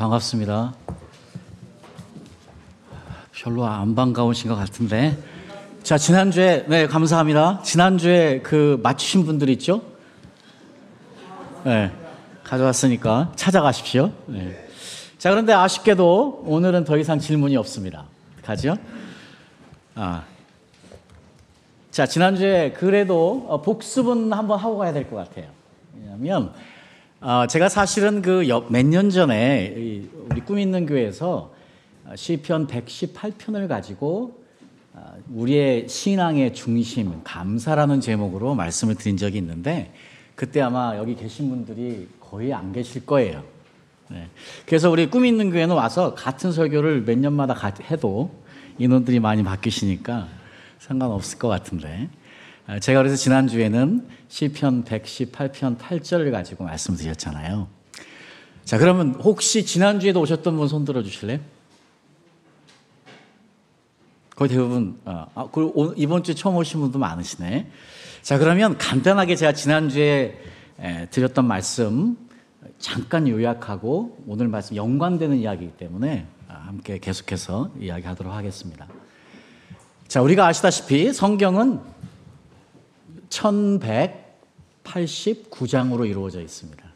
반갑습니다. 별로 안 반가우신 것 같은데. 자, 지난주에, 네, 감사합니다. 지난주에 그 맞추신 분들 있죠? 네, 가져왔으니까 찾아가십시오. 네. 자, 그런데 아쉽게도 오늘은 더 이상 질문이 없습니다. 가죠? 아. 자, 지난주에 그래도 어, 복습은 한번 하고 가야 될 것 같아요. 왜냐하면, 어, 제가 사실은 그 몇 년 전에 우리 꿈 있는 교회에서 시편 118편을 가지고 어, 우리의 신앙의 중심, 감사라는 제목으로 말씀을 드린 적이 있는데 그때 아마 여기 계신 분들이 거의 안 계실 거예요. 네. 그래서 우리 꿈 있는 교회는 와서 같은 설교를 몇 년마다 해도 인원들이 많이 바뀌시니까 상관없을 것 같은데 아, 제가 그래서 지난주에는 시편 118편 8절을 가지고 말씀드렸잖아요. 자, 그러면 혹시 지난주에도 오셨던 분 손 들어 주실래요? 거의 대부분 어, 아, 그리고 이번 주에 처음 오신 분도 많으시네. 자, 그러면 간단하게 제가 지난주에 에, 드렸던 말씀 잠깐 요약하고 오늘 말씀 연관되는 이야기이기 때문에 아, 함께 계속해서 이야기하도록 하겠습니다. 자, 우리가 아시다시피 성경은 1189장으로 이루어져 있습니다.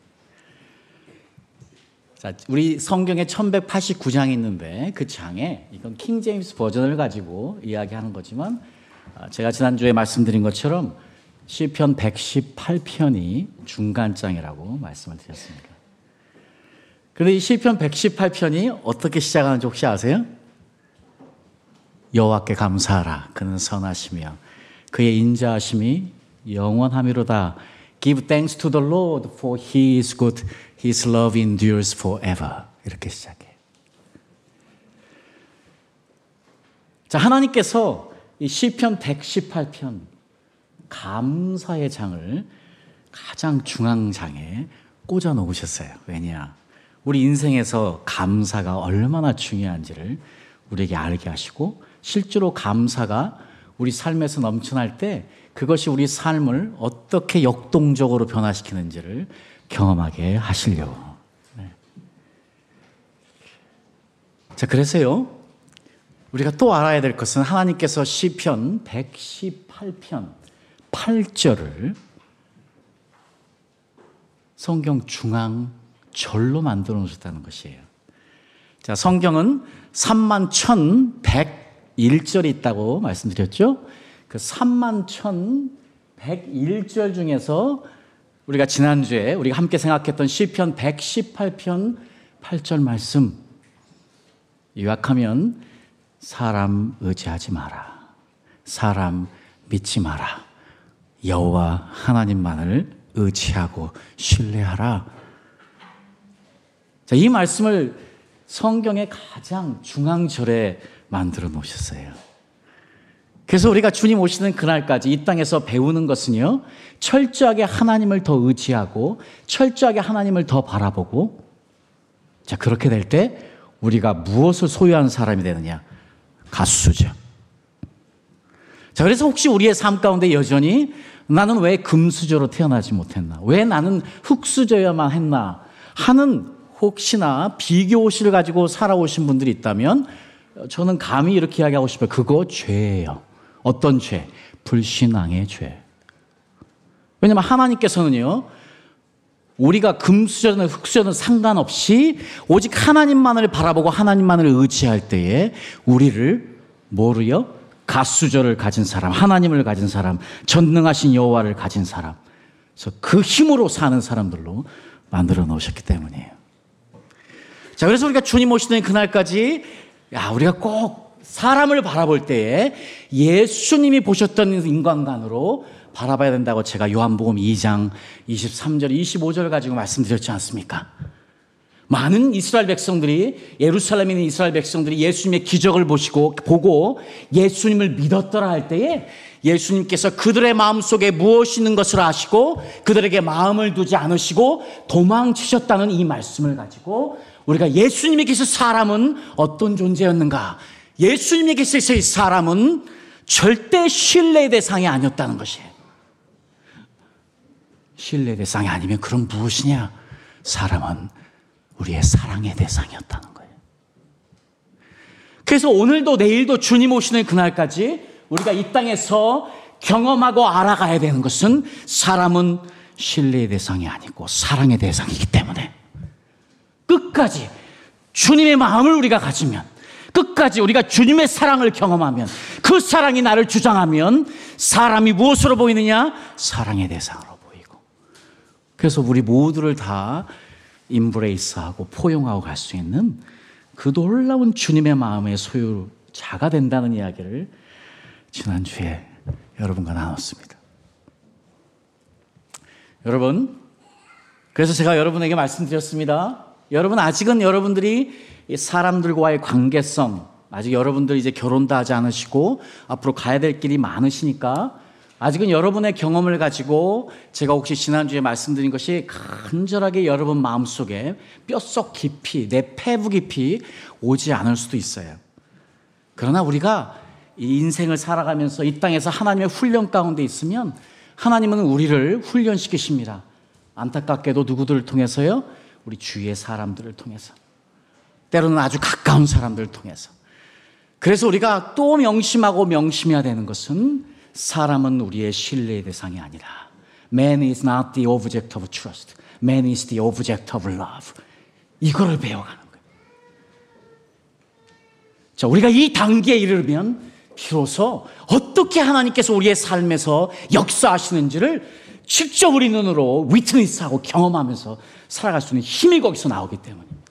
자, 우리 성경에 1189장이 있는데 그 장에 이건 킹 제임스 버전을 가지고 이야기하는 거지만 아, 제가 지난주에 말씀드린 것처럼 시편 118편이 중간장이라고 말씀을 드렸습니다. 그런데 이 시편 118편이 어떻게 시작하는지 혹시 아세요? 여호와께 감사하라 그는 선하시며 그의 인자하심이 영원함이로다 Give thanks to the Lord for he is good his love endures forever 이렇게 시작해. 자 하나님께서 이 시편 118편 감사의 장을 가장 중앙장에 꽂아 놓으셨어요. 왜냐? 우리 인생에서 감사가 얼마나 중요한지를 우리에게 알게 하시고 실제로 감사가 우리 삶에서 넘쳐날 때 그것이 우리 삶을 어떻게 역동적으로 변화시키는지를 경험하게 하시려고. 네. 자, 그래서요. 우리가 또 알아야 될 것은 하나님께서 시편 118편 8절을 성경 중앙 절로 만들어 놓으셨다는 것이에요. 자, 성경은 3만 1100 1절이 있다고 말씀드렸죠? 그 3만 1,101절 중에서 우리가 지난주에 우리가 함께 생각했던 시편 118편 8절 말씀 요약하면 사람 의지하지 마라. 사람 믿지 마라. 여호와 하나님만을 의지하고 신뢰하라. 자, 이 말씀을 성경의 가장 중앙절에 만들어 놓으셨어요. 그래서 우리가 주님 오시는 그날까지 이 땅에서 배우는 것은요, 철저하게 하나님을 더 의지하고, 철저하게 하나님을 더 바라보고, 자, 그렇게 될 때 우리가 무엇을 소유한 사람이 되느냐? 가수죠. 자, 그래서 혹시 우리의 삶 가운데 여전히 나는 왜 금수저로 태어나지 못했나? 왜 나는 흙수저야만 했나? 하는 혹시나 비교의식을 가지고 살아오신 분들이 있다면 저는 감히 이렇게 이야기하고 싶어요. 그거 죄예요. 어떤 죄? 불신앙의 죄. 왜냐면 하나님께서는요, 우리가 금수저는 흙수저는 상관없이 오직 하나님만을 바라보고 하나님만을 의지할 때에 우리를 뭐로요? 가수저를 가진 사람, 하나님을 가진 사람, 전능하신 여호와를 가진 사람. 그래서 그 힘으로 사는 사람들로 만들어 놓으셨기 때문이에요. 자, 그래서 우리가 주님 오시는 그날까지 야, 우리가 꼭 사람을 바라볼 때에 예수님이 보셨던 인간관으로 바라봐야 된다고 제가 요한복음 2장 23절, 25절 가지고 말씀드렸지 않습니까? 많은 이스라엘 백성들이 예루살렘에 있는 이스라엘 백성들이 예수님의 기적을 보시고 보고 예수님을 믿었더라 할 때에 예수님께서 그들의 마음 속에 무엇이 있는 것을 아시고 그들에게 마음을 두지 않으시고 도망치셨다는 이 말씀을 가지고 우리가 예수님에 계서 사람은 어떤 존재였는가? 예수님에 계서 이 사람은 절대 신뢰의 대상이 아니었다는 것이에요. 신뢰 대상이 아니면 그럼 무엇이냐? 사람은 우리의 사랑의 대상이었다는 거예요. 그래서 오늘도 내일도 주님 오시는 그날까지 우리가 이 땅에서 경험하고 알아가야 되는 것은 사람은 신뢰의 대상이 아니고 사랑의 대상이기 때문에 끝까지 주님의 마음을 우리가 가지면 끝까지 우리가 주님의 사랑을 경험하면 그 사랑이 나를 주장하면 사람이 무엇으로 보이느냐? 사랑의 대상으로 보이고. 그래서 우리 모두를 다 임브레이스하고 포용하고 갈 수 있는 그 놀라운 주님의 마음의 소유자가 된다는 이야기를 지난주에 여러분과 나눴습니다. 여러분, 그래서 제가 여러분에게 말씀드렸습니다. 여러분, 아직은 여러분들이 사람들과의 관계성, 아직 여러분들 이제 결혼도 하지 않으시고 앞으로 가야 될 길이 많으시니까 아직은 여러분의 경험을 가지고 제가 혹시 지난주에 말씀드린 것이 간절하게 여러분 마음속에 뼛속 깊이, 내 폐부 깊이 오지 않을 수도 있어요. 그러나 우리가 이 인생을 살아가면서 이 땅에서 하나님의 훈련 가운데 있으면 하나님은 우리를 훈련시키십니다. 안타깝게도 누구들을 통해서요? 우리 주위의 사람들을 통해서. 때로는 아주 가까운 사람들을 통해서. 그래서 우리가 또 명심하고 명심해야 되는 것은 사람은 우리의 신뢰의 대상이 아니라 Man is not the object of trust. Man is the object of love. 이거를 배워가는 거예요. 자, 우리가 이 단계에 이르면 비로소 어떻게 하나님께서 우리의 삶에서 역사하시는지를 직접 우리 눈으로 위트니스하고 경험하면서 살아갈 수 있는 힘이 거기서 나오기 때문입니다.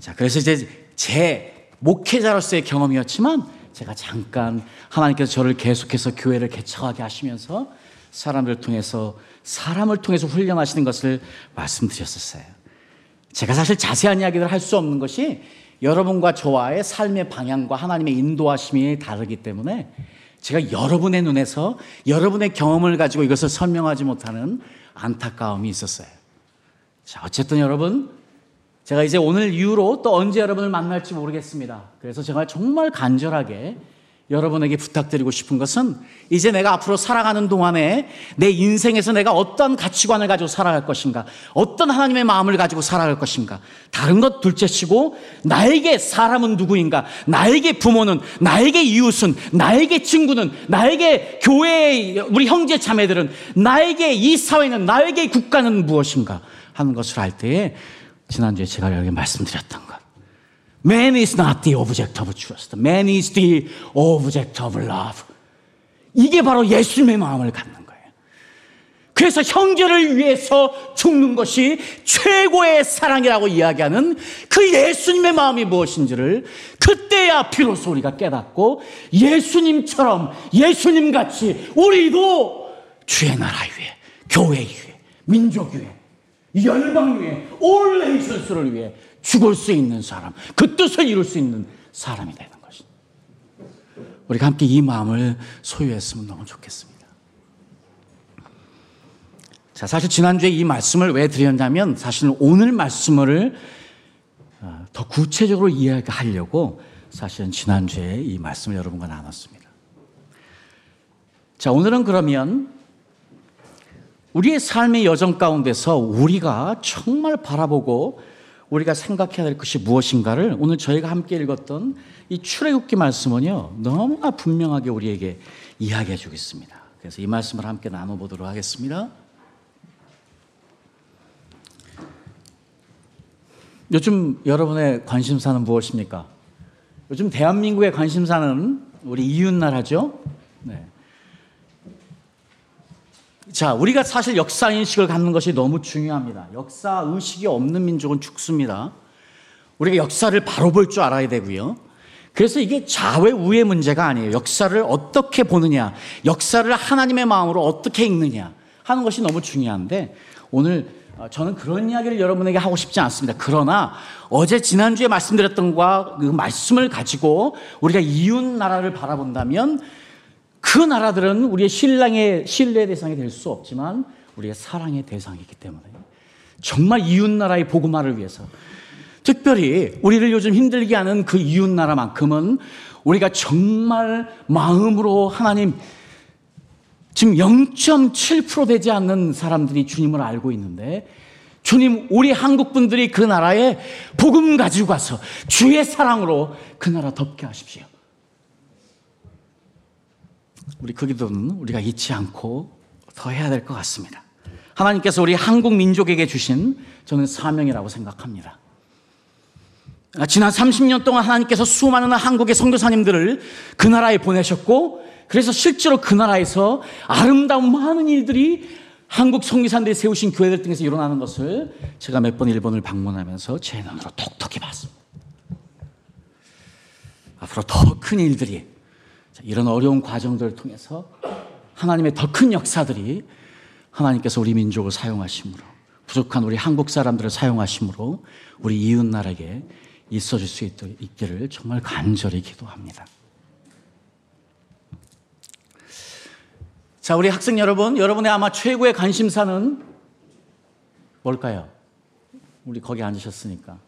자, 그래서 이제 제 목회자로서의 경험이었지만 제가 잠깐 하나님께서 저를 계속해서 교회를 개척하게 하시면서 사람을 통해서 사람을 통해서 훈련하시는 것을 말씀드렸었어요. 제가 사실 자세한 이야기를 할 수 없는 것이 여러분과 저와의 삶의 방향과 하나님의 인도하심이 다르기 때문에 제가 여러분의 눈에서 여러분의 경험을 가지고 이것을 설명하지 못하는 안타까움이 있었어요. 자, 어쨌든 여러분, 제가 이제 오늘 이후로 또 언제 여러분을 만날지 모르겠습니다. 그래서 제가 정말 간절하게 여러분에게 부탁드리고 싶은 것은 이제 내가 앞으로 살아가는 동안에 내 인생에서 내가 어떤 가치관을 가지고 살아갈 것인가, 어떤 하나님의 마음을 가지고 살아갈 것인가, 다른 것 둘째치고 나에게 사람은 누구인가, 나에게 부모는, 나에게 이웃은, 나에게 친구는, 나에게 교회의 우리 형제 자매들은, 나에게 이 사회는, 나에게 국가는 무엇인가 하는 것을 할 때에 지난주에 제가 여기 말씀드렸던 것. Man is not the object of trust. Man is the object of love. 이게 바로 예수님의 마음을 갖는 거예요. 그래서 형제를 위해서 죽는 것이 최고의 사랑이라고 이야기하는 그 예수님의 마음이 무엇인지를 그때야 비로소 우리가 깨닫고 예수님처럼 예수님 같이 우리도 주의 나라 위해, 교회 위해, 민족 위해, 열방 위해, 올 네이션스를 위해 죽을 수 있는 사람, 그 뜻을 이룰 수 있는 사람이 되는 것입니다. 우리가 함께 이 마음을 소유했으면 너무 좋겠습니다. 자, 사실 지난주에 이 말씀을 왜 드렸냐면 사실 오늘 말씀을 어, 더 구체적으로 이야기하려고 사실은 지난주에 이 말씀을 여러분과 나눴습니다. 자, 오늘은 그러면 우리의 삶의 여정 가운데서 우리가 정말 바라보고 우리가 생각해야 될 것이 무엇인가를 오늘 저희가 함께 읽었던 이 출애굽기 말씀은요 너무나 분명하게 우리에게 이야기해 주겠습니다. 그래서 이 말씀을 함께 나눠보도록 하겠습니다. 요즘 여러분의 관심사는 무엇입니까? 요즘 대한민국의 관심사는 우리 이웃나라죠. 네. 자, 우리가 사실 역사 인식을 갖는 것이 너무 중요합니다. 역사 의식이 없는 민족은 죽습니다. 우리가 역사를 바로 볼 줄 알아야 되고요. 그래서 이게 좌외우의 문제가 아니에요. 역사를 어떻게 보느냐, 역사를 하나님의 마음으로 어떻게 읽느냐 하는 것이 너무 중요한데 오늘 어, 저는 그런 이야기를 여러분에게 하고 싶지 않습니다. 그러나 어제 지난주에 말씀드렸던 것과 그 말씀을 가지고 우리가 이웃 나라를 바라본다면 그 나라들은 우리의 신랑의 신뢰 대상이 될 수 없지만 우리의 사랑의 대상이기 때문에 정말 이웃 나라의 복음화를 위해서 특별히 우리를 요즘 힘들게 하는 그 이웃 나라만큼은 우리가 정말 마음으로 하나님 지금 0.7% 되지 않는 사람들이 주님을 알고 있는데 주님, 우리 한국 분들이 그 나라에 복음 가지고 가서 주의 사랑으로 그 나라 덮게 하십시오. 우리 그 기도는 우리가 잊지 않고 더 해야 될 것 같습니다. 하나님께서 우리 한국 민족에게 주신 저는 사명이라고 생각합니다. 지난 30년 동안 하나님께서 수많은 한국의 선교사님들을 그 나라에 보내셨고 그래서 실제로 그 나라에서 아름다운 많은 일들이 한국 성기산들이 세우신 교회들 등에서 일어나는 것을 제가 몇 번 일본을 방문하면서 제 눈으로 톡톡히 봤습니다. 앞으로 더 큰 일들이 이런 어려운 과정들을 통해서 하나님의 더 큰 역사들이 하나님께서 우리 민족을 사용하심으로 부족한 우리 한국 사람들을 사용하심으로 우리 이웃 나라에게 있어질 수 있기를 정말 간절히 기도합니다. 자, 우리 학생 여러분, 여러분의 아마 최고의 관심사는 뭘까요? 우리 거기 앉으셨으니까.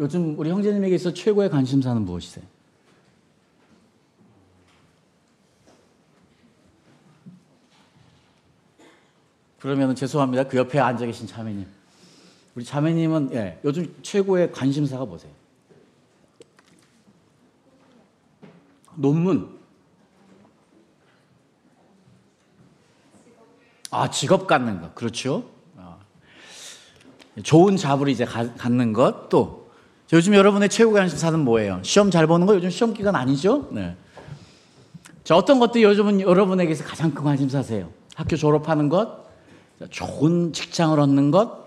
요즘 우리 형제님에게 서 최고의 관심사는 무엇이세요? 그러면 죄송합니다. 그 옆에 앉아 계신 자매님. 우리 자매님은 예, 요즘 최고의 관심사가 뭐세요? 논문. 아, 직업 갖는 것. 그렇죠. 아. 좋은 잡을 이제 가, 갖는 것. 또, 요즘 여러분의 최고 관심사는 뭐예요? 시험 잘 보는 거 요즘 시험 기간 아니죠? 네. 자, 어떤 것도 요즘은 여러분에게서 가장 큰 관심사세요? 학교 졸업하는 것, 좋은 직장을 얻는 것,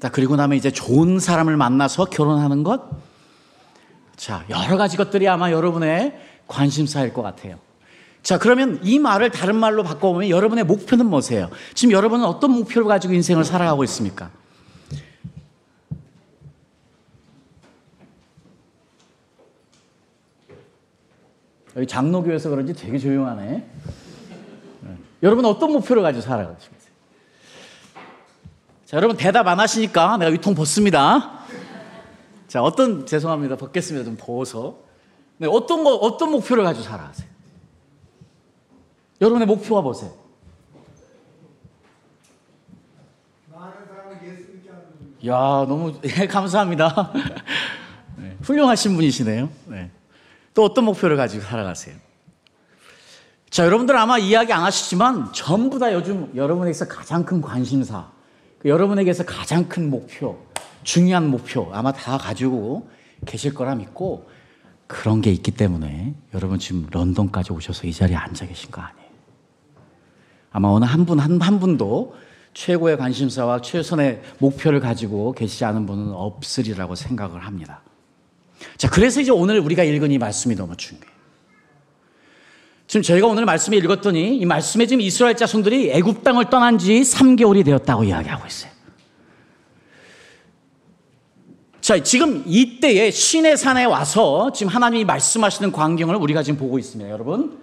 자, 그리고 나면 이제 좋은 사람을 만나서 결혼하는 것. 자, 여러 가지 것들이 아마 여러분의 관심사일 것 같아요. 자, 그러면 이 말을 다른 말로 바꿔보면 여러분의 목표는 뭐세요? 지금 여러분은 어떤 목표를 가지고 인생을 살아가고 있습니까? 여기 장로교에서 그런지 되게 조용하네. 네. 여러분 어떤 목표를 가지고 살아가고 있습니까? 자, 여러분 대답 안 하시니까 내가 위통 벗습니다. 자, 어떤 죄송합니다. 벗겠습니다. 좀 더워서. 네, 어떤 거 어떤 목표를 가지고 살아가세요? 여러분의 목표가 보세요. 야, 너무 예, 감사합니다. 네, 훌륭하신 분이시네요. 네. 또 어떤 목표를 가지고 살아가세요? 자, 여러분들 아마 이야기 안 하시지만 전부 다 요즘 여러분에게서 가장 큰 관심사, 그 여러분에게서 가장 큰 목표, 중요한 목표 아마 다 가지고 계실 거라 믿고 그런 게 있기 때문에 여러분 지금 런던까지 오셔서 이 자리에 앉아 계신 거 아니에요. 아마 어느 한 분, 한, 한 분도 최고의 관심사와 최선의 목표를 가지고 계시지 않은 분은 없으리라고 생각을 합니다. 자, 그래서 이제 오늘 우리가 읽은 이 말씀이 너무 중요해요. 지금 저희가 오늘 말씀을 읽었더니 이 말씀에 지금 이스라엘 자손들이 애굽 땅을 떠난 지 3개월이 되었다고 이야기하고 있어요. 자, 지금 이때에 신의 산에 와서 지금 하나님이 말씀하시는 광경을 우리가 지금 보고 있습니다, 여러분.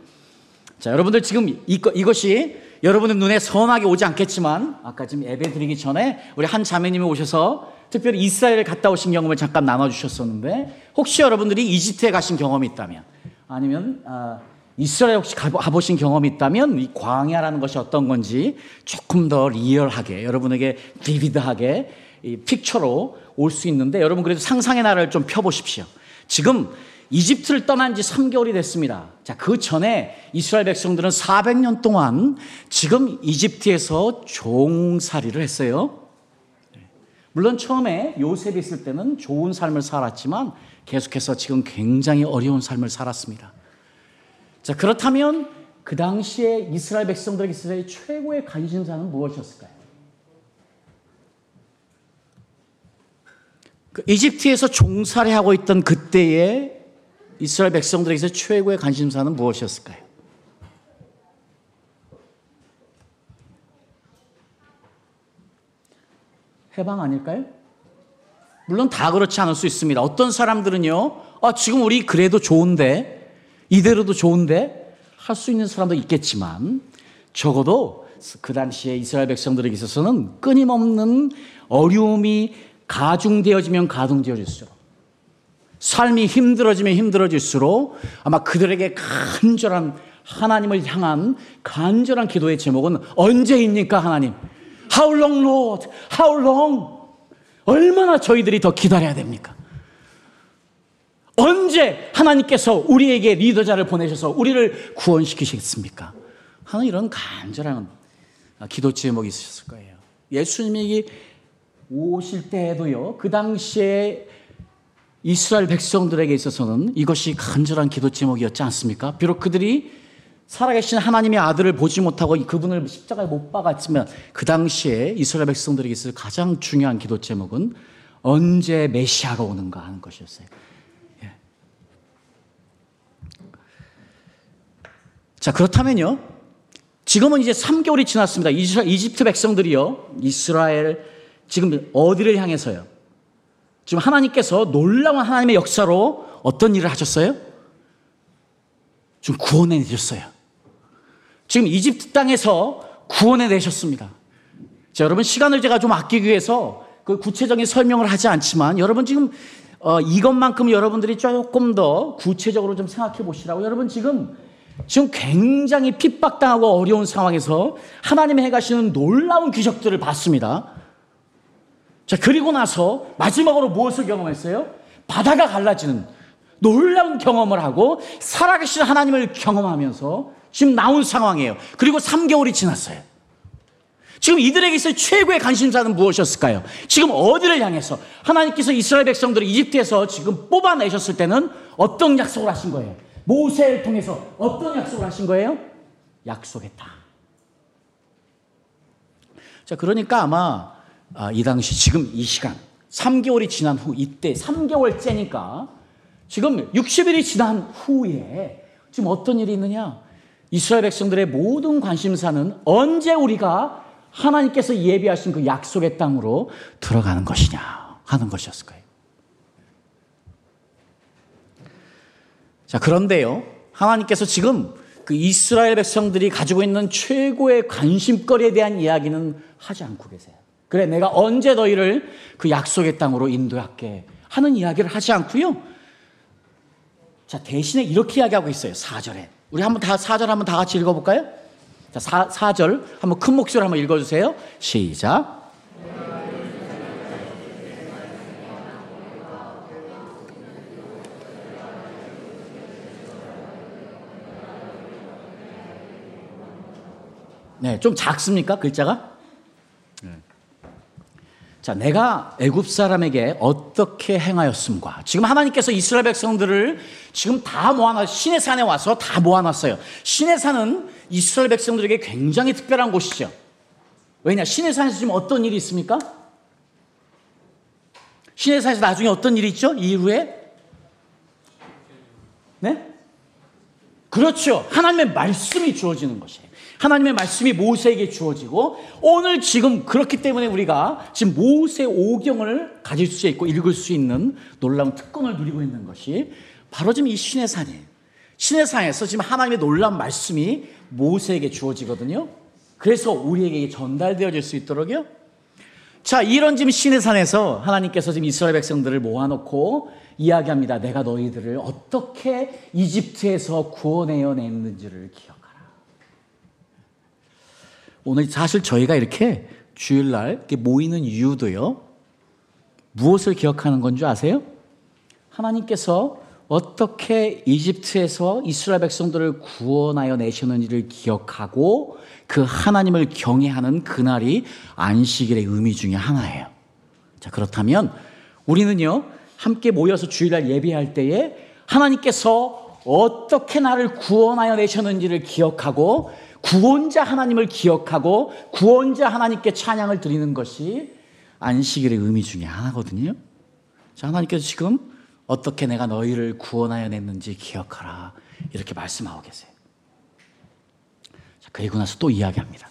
자, 여러분들 지금 이거, 이것이 여러분의 눈에 선하게 오지 않겠지만 아까 지금 예배 드리기 전에 우리 한 자매님이 오셔서 특별히 이스라엘을 갔다 오신 경험을 잠깐 나눠주셨었는데 혹시 여러분들이 이집트에 가신 경험이 있다면 아니면 아, 이스라엘 혹시 가보신 경험이 있다면 이 광야라는 것이 어떤 건지 조금 더 리얼하게 여러분에게 비비드하게 이 픽처로 올 수 있는데 여러분 그래도 상상의 나라를 좀 펴보십시오. 지금 이집트를 떠난 지 3개월이 됐습니다. 자, 그 전에 이스라엘 백성들은 400년 동안 지금 이집트에서 종살이를 했어요. 물론 처음에 요셉이 있을 때는 좋은 삶을 살았지만 계속해서 지금 굉장히 어려운 삶을 살았습니다. 자, 그렇다면 그 당시에 이스라엘 백성들에게 있어서 최고의 관심사는 무엇이었을까요? 그 이집트에서 종살이하고 있던 그때에 이스라엘 백성들에게서 최고의 관심사는 무엇이었을까요? 해방 아닐까요? 물론 다 그렇지 않을 수 있습니다. 어떤 사람들은요, 아, 지금 우리 그래도 좋은데, 이대로도 좋은데, 할 수 있는 사람도 있겠지만, 적어도 그 당시에 이스라엘 백성들에게 있어서는 끊임없는 어려움이 가중되어지면 가중되어질수록 삶이 힘들어지면 힘들어질수록 아마 그들에게 간절한 하나님을 향한 간절한 기도의 제목은 언제입니까 하나님? How long, Lord? How long? 얼마나 저희들이 더 기다려야 됩니까? 언제 하나님께서 우리에게 리더자를 보내셔서 우리를 구원시키시겠습니까? 하는 이런 간절한 기도 제목이 있으셨을 거예요. 예수님이 오실 때에도요, 그 당시에 이스라엘 백성들에게 있어서는 이것이 간절한 기도 제목이었지 않습니까? 비록 그들이 살아계신 하나님의 아들을 보지 못하고 그분을 십자가에 못 박았지만 그 당시에 이스라엘 백성들에게 있어서 가장 중요한 기도 제목은 언제 메시아가 오는가 하는 것이었어요. 자, 그렇다면요. 지금은 이제 3개월이 지났습니다. 이집트 백성들이요. 이스라엘 지금 어디를 향해서요? 지금 하나님께서 놀라운 하나님의 역사로 어떤 일을 하셨어요? 지금 구원해 내셨어요. 지금 이집트 땅에서 구원해 내셨습니다. 자, 여러분 시간을 제가 좀 아끼기 위해서 그 구체적인 설명을 하지 않지만 여러분 지금 어, 이것만큼 여러분들이 조금 더 구체적으로 좀 생각해 보시라고 여러분 지금 지금 굉장히 핍박당하고 어려운 상황에서 하나님이 해가시는 놀라운 기적들을 봤습니다. 자, 그리고 나서 마지막으로 무엇을 경험했어요? 바다가 갈라지는 놀라운 경험을 하고 살아계신 하나님을 경험하면서 지금 나온 상황이에요. 그리고 3개월이 지났어요. 지금 이들에게 있어 최고의 관심사는 무엇이었을까요? 지금 어디를 향해서 하나님께서 이스라엘 백성들을 이집트에서 지금 뽑아내셨을 때는 어떤 약속을 하신 거예요? 모세를 통해서 어떤 약속을 하신 거예요? 약속했다. 자, 그러니까 아마 아, 이 당시 지금 이 시간 3개월이 지난 후 이때 3개월째니까 지금 60일이 지난 후에 지금 어떤 일이 있느냐? 이스라엘 백성들의 모든 관심사는 언제 우리가 하나님께서 예비하신 그 약속의 땅으로 들어가는 것이냐 하는 것이었을 거예요. 자, 그런데요. 하나님께서 지금 그 이스라엘 백성들이 가지고 있는 최고의 관심거리에 대한 이야기는 하지 않고 계세요. 그래, 내가 언제 너희를 그 약속의 땅으로 인도할게 하는 이야기를 하지 않고요. 자, 대신에 이렇게 이야기하고 있어요. 4절에. 우리 한번 다 4절 한번 다 같이 읽어볼까요? 자, 4, 4절 한번 큰 목소리로 한번 읽어주세요. 시작. 네, 좀 작습니까? 글자가? 자, 내가 애굽 사람에게 어떻게 행하였음과 지금 하나님께서 이스라엘 백성들을 지금 다 모아놨 신의 산에 와서 다 모아놨어요. 신의 산은 이스라엘 백성들에게 굉장히 특별한 곳이죠. 왜냐? 신의 산에서 지금 어떤 일이 있습니까? 신의 산에서 나중에 어떤 일이 있죠? 이후에 네? 그렇죠. 하나님의 말씀이 주어지는 것이에요. 하나님의 말씀이 모세에게 주어지고 오늘 지금 그렇기 때문에 우리가 지금 모세 오경을 가질 수 있고 읽을 수 있는 놀라운 특권을 누리고 있는 것이 바로 지금 이 신의 산이에요. 신의 산에서 지금 하나님의 놀라운 말씀이 모세에게 주어지거든요. 그래서 우리에게 전달되어질 수 있도록요. 자, 이런 지금 신의 산에서 하나님께서 지금 이스라엘 백성들을 모아놓고 이야기합니다. 내가 너희들을 어떻게 이집트에서 구원해어 냈는지를 기억. 오늘 사실 저희가 이렇게 주일날 이렇게 모이는 이유도요. 무엇을 기억하는 건 줄 아세요? 하나님께서 어떻게 이집트에서 이스라엘 백성들을 구원하여 내셨는지를 기억하고 그 하나님을 경외하는 그날이 안식일의 의미 중에 하나예요. 자, 그렇다면 우리는요, 함께 모여서 주일날 예배할 때에 하나님께서 어떻게 나를 구원하여 내셨는지를 기억하고 구원자 하나님을 기억하고 구원자 하나님께 찬양을 드리는 것이 안식일의 의미 중에 하나거든요. 자, 하나님께서 지금 어떻게 내가 너희를 구원하여 냈는지 기억하라. 이렇게 말씀하고 계세요. 자, 그리고 나서 또 이야기합니다.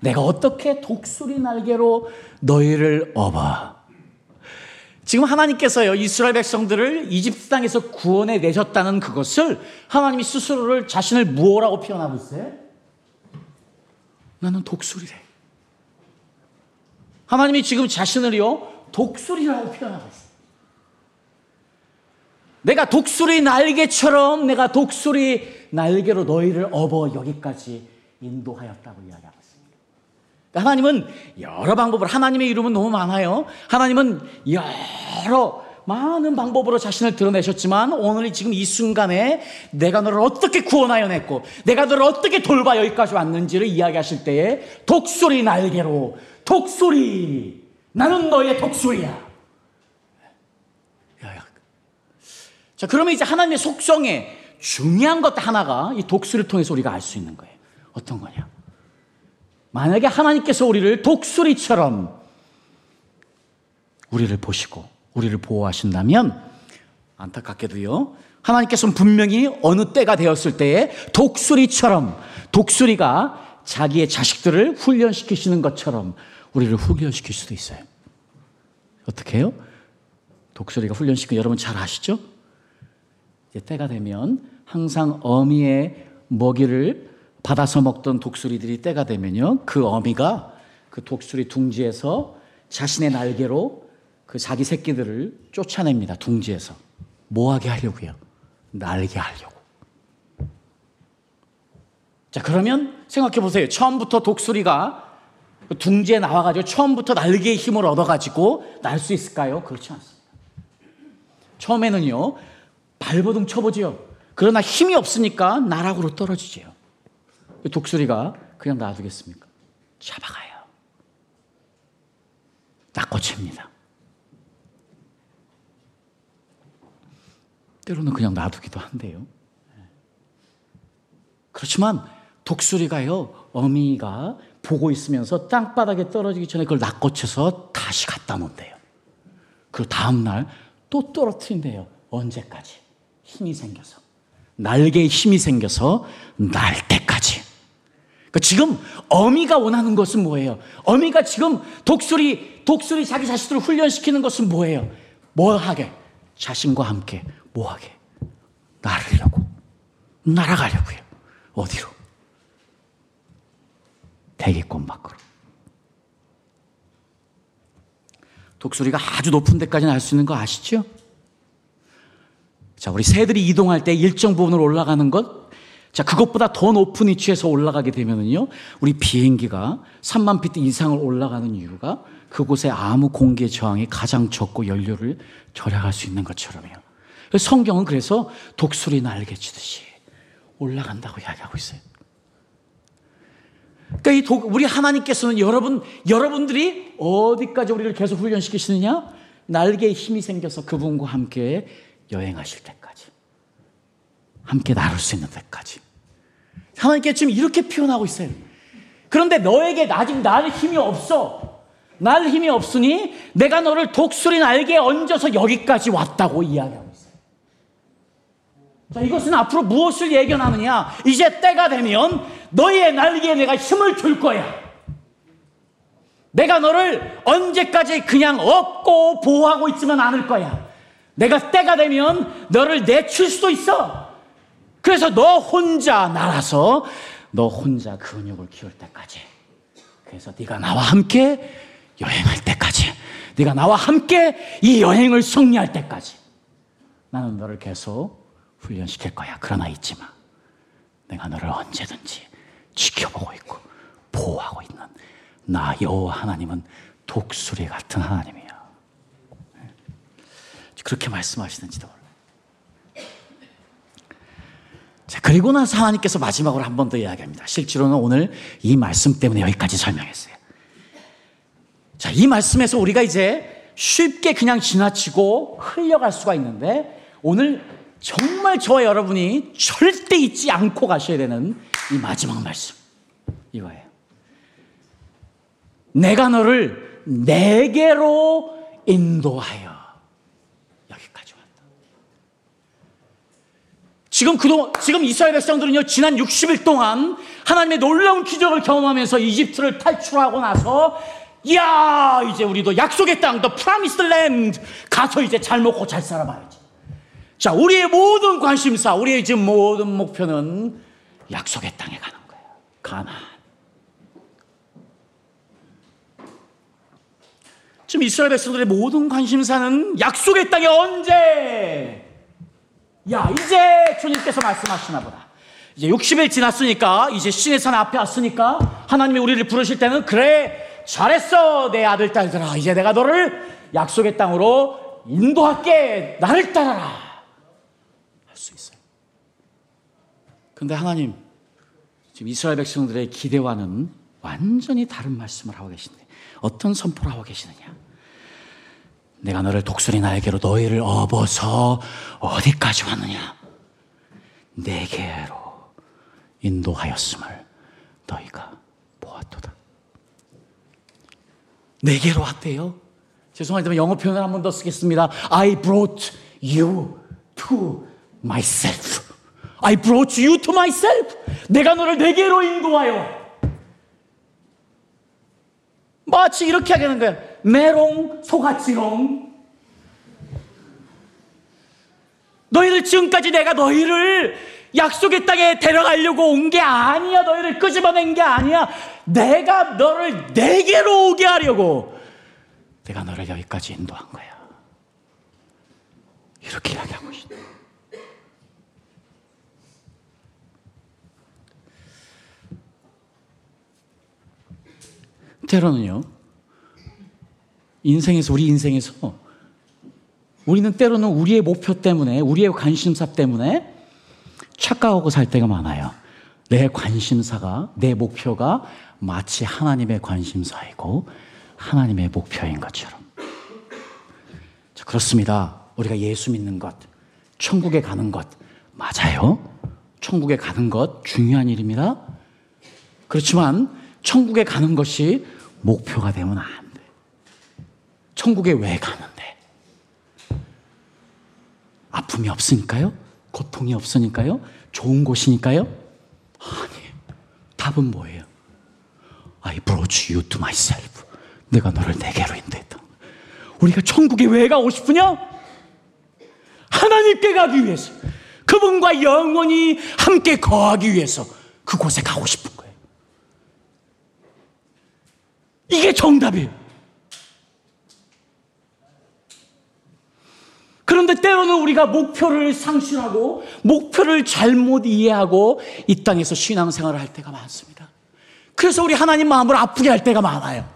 내가 어떻게 독수리 날개로 너희를 업어. 지금 하나님께서요, 이스라엘 백성들을 이집트 땅에서 구원해 내셨다는 그것을 하나님이 스스로를 자신을 무엇라고 표현하고 있어요? 나는 독수리래. 하나님이 지금 자신을요, 독수리라고 표현하고 있어요. 내가 독수리 날개처럼 내가 독수리 날개로 너희를 업어 여기까지 인도하였다고 이야기하고 있습니다. 하나님은 여러 방법으로 하나님의 이름은 너무 많아요. 하나님은 여러 많은 방법으로 자신을 드러내셨지만 오늘 지금 이 순간에 내가 너를 어떻게 구원하여 냈고 내가 너를 어떻게 돌봐 여기까지 왔는지를 이야기하실 때에 독수리 날개로 독수리 나는 너의 독수리야. 자 그러면 이제 하나님의 속성에 중요한 것 하나가 이 독수리를 통해서 우리가 알 수 있는 거예요. 어떤 거냐? 만약에 하나님께서 우리를 독수리처럼 우리를 보시고 우리를 보호하신다면 안타깝게도요. 하나님께서는 분명히 어느 때가 되었을 때에 독수리처럼 독수리가 자기의 자식들을 훈련시키시는 것처럼 우리를 훈련시킬 수도 있어요. 어떻게 해요? 독수리가 훈련시키고 여러분 잘 아시죠? 이제 때가 되면 항상 어미의 먹이를 받아서 먹던 독수리들이 때가 되면요. 그 어미가 그 독수리 둥지에서 자신의 날개로 그 자기 새끼들을 쫓아냅니다. 둥지에서. 뭐 하게 하려고요? 날게 하려고. 자, 그러면 생각해 보세요. 처음부터 독수리가 그 둥지에 나와가지고 처음부터 날개의 힘을 얻어가지고 날 수 있을까요? 그렇지 않습니다. 처음에는요, 발버둥 쳐보지요. 그러나 힘이 없으니까 나락으로 떨어지지요. 독수리가 그냥 놔두겠습니까? 잡아가요. 낚고챕니다. 때로는 그냥 놔두기도 한데요. 그렇지만 독수리가요, 어미가 보고 있으면서 땅바닥에 떨어지기 전에 그걸 낚고쳐서 다시 갖다 놓는데요. 그 다음날 또 떨어뜨린대요. 언제까지? 힘이 생겨서. 날개에 힘이 생겨서 날 때까지. 그러니까 지금 어미가 원하는 것은 뭐예요? 어미가 지금 독수리, 독수리 자기 자식들을 훈련시키는 것은 뭐예요? 뭐 하게? 자신과 함께 뭐하게? 날으려고. 날아가려고요. 어디로? 대기권 밖으로. 독수리가 아주 높은 데까지 날 수 있는 거 아시죠? 자, 우리 새들이 이동할 때 일정 부분으로 올라가는 것, 자, 그것보다 더 높은 위치에서 올라가게 되면은요, 우리 비행기가 3만 피트 이상을 올라가는 이유가 그곳에 아무 공기 저항이 가장 적고 연료를 절약할 수 있는 것처럼요. 성경은 그래서 독수리 날개치듯이 올라간다고 이야기하고 있어요. 그러니까 이 독, 우리 하나님께서는 여러분, 여러분들이 어디까지 우리를 계속 훈련시키시느냐? 날개에 힘이 생겨서 그분과 함께 여행하실 때까지. 함께 나눌 수 있는 데까지. 하나님께 지금 이렇게 표현하고 있어요. 그런데 너에게 아직 날 힘이 없어. 날 힘이 없으니 내가 너를 독수리 날개에 얹어서 여기까지 왔다고 이야기하고. 자, 이것은 앞으로 무엇을 예견하느냐? 이제 때가 되면 너희의 날개에 내가 힘을 줄 거야. 내가 너를 언제까지 그냥 업고 보호하고 있지만 않을 거야. 내가 때가 되면 너를 내칠 수도 있어. 그래서 너 혼자 날아서 너 혼자 근육을 키울 때까지. 그래서 네가 나와 함께 여행할 때까지. 네가 나와 함께 이 여행을 승리할 때까지. 나는 너를 계속 훈련시킬 거야. 그러나 잊지 마. 내가 너를 언제든지 지켜보고 있고 보호하고 있는 나 여호와 하나님은 독수리 같은 하나님이야. 그렇게 말씀하시는지도 몰라요. 자, 그리고 나서 하나님께서 마지막으로 한 번 더 이야기합니다. 실제로는 오늘 이 말씀 때문에 여기까지 설명했어요. 자, 이 말씀에서 우리가 이제 쉽게 그냥 지나치고 흘려갈 수가 있는데 오늘 정말 저와 여러분이 절대 잊지 않고 가셔야 되는 이 마지막 말씀. 이거예요. 내가 너를 내게로 인도하여 여기까지 왔다. 지금 그동안, 지금 이스라엘 백성들은요, 지난 60일 동안 하나님의 놀라운 기적을 경험하면서 이집트를 탈출하고 나서 야 이제 우리도 약속의 땅, the promised land 가서 이제 잘 먹고 잘 살아봐야지. 자, 우리의 모든 관심사, 우리의 지금 모든 목표는 약속의 땅에 가는 거예요. 가나 지금 이스라엘 백성들의 모든 관심사는 약속의 땅에 언제? 야, 이제 주님께서 말씀하시나 보다. 이제 60일 지났으니까, 이제 신의 산 앞에 왔으니까, 하나님이 우리를 부르실 때는 그래 잘했어 내 아들 딸들아 이제 내가 너를 약속의 땅으로 인도할게 나를 따라라 할 수 있어요. 근데 하나님 지금 이스라엘 백성들의 기대와는 완전히 다른 말씀을 하고 계신데 어떤 선포를 하고 계시느냐? 내가 너를 독수리 날개로 너희를 업어서 어디까지 왔느냐? 내게로 인도하였음을 너희가 보았도다. 내게로 왔대요. 죄송하지만 영어 표현을 한 번 더 쓰겠습니다. I brought you to myself. I brought you to myself. 내가 너를 내게로 인도하여. 마치 이렇게 하게 되는 거야. 메롱, 소같지롱. 너희를 지금까지 내가 너희를 약속의 땅에 데려가려고 온 게 아니야. 너희를 끄집어낸 게 아니야. 내가 너를 내게로 오게 하려고 내가 너를 여기까지 인도한 거야. 이렇게 이야기하고 있다. 때로는요, 인생에서, 우리 인생에서, 우리는 때로는 우리의 목표 때문에, 우리의 관심사 때문에 착각하고 살 때가 많아요. 내 관심사가, 내 목표가 마치 하나님의 관심사이고, 하나님의 목표인 것처럼. 자, 그렇습니다. 우리가 예수 믿는 것, 천국에 가는 것, 맞아요. 천국에 가는 것 중요한 일입니다. 그렇지만 천국에 가는 것이 목표가 되면 안 돼. 천국에 왜 가는데? 아픔이 없으니까요? 고통이 없으니까요? 좋은 곳이니까요? 아니, 답은 뭐예요? I brought you to myself. 내가 너를 내게로 인도했다. 우리가 천국에 왜 가고 싶으냐? 하나님께 가기 위해서. 그분과 영원히 함께 거하기 위해서 그곳에 가고 싶은 거예요. 이게 정답이에요. 그런데 때로는 우리가 목표를 상실하고 목표를 잘못 이해하고 이 땅에서 신앙생활을 할 때가 많습니다. 그래서 우리 하나님 마음을 아프게 할 때가 많아요.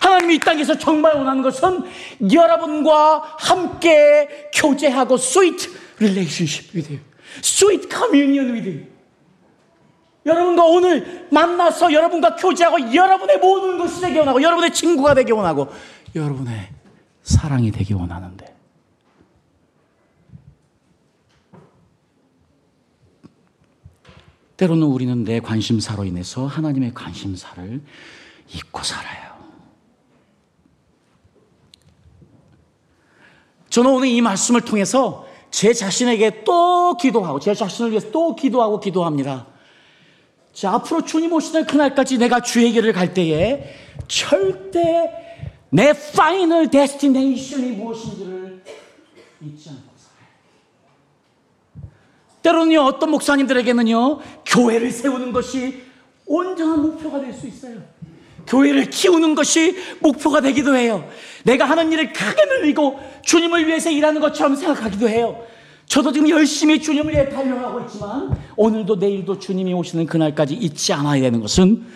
하나님이 이 땅에서 정말 원하는 것은 여러분과 함께 교제하고 with you. sweet communion with you. 여러분과 오늘 만나서 여러분과 교제하고 여러분의 모든 것이 되기 원하고 여러분의 친구가 되기 원하고 여러분의 사랑이 되기 원하는데 때로는 우리는 내 관심사로 인해서 하나님의 관심사를 잊고 살아요. 저는 오늘 이 말씀을 통해서 제 자신에게 또 기도하고 제 자신을 위해서 또 기도하고 기도합니다. 자, 앞으로 주님 오시는 그날까지 내가 주의 길을 갈 때에 절대 내 final destination이 무엇인지를 잊지 않고 살아요. 때로는요, 어떤 목사님들에게는요, 교회를 세우는 것이 온전한 목표가 될 수 있어요. 교회를 키우는 것이 목표가 되기도 해요. 내가 하는 일을 크게 늘리고 주님을 위해서 일하는 것처럼 생각하기도 해요. 저도 지금 열심히 주님을 위해 달려가고 있지만 오늘도 내일도 주님이 오시는 그날까지 잊지 않아야 되는 것은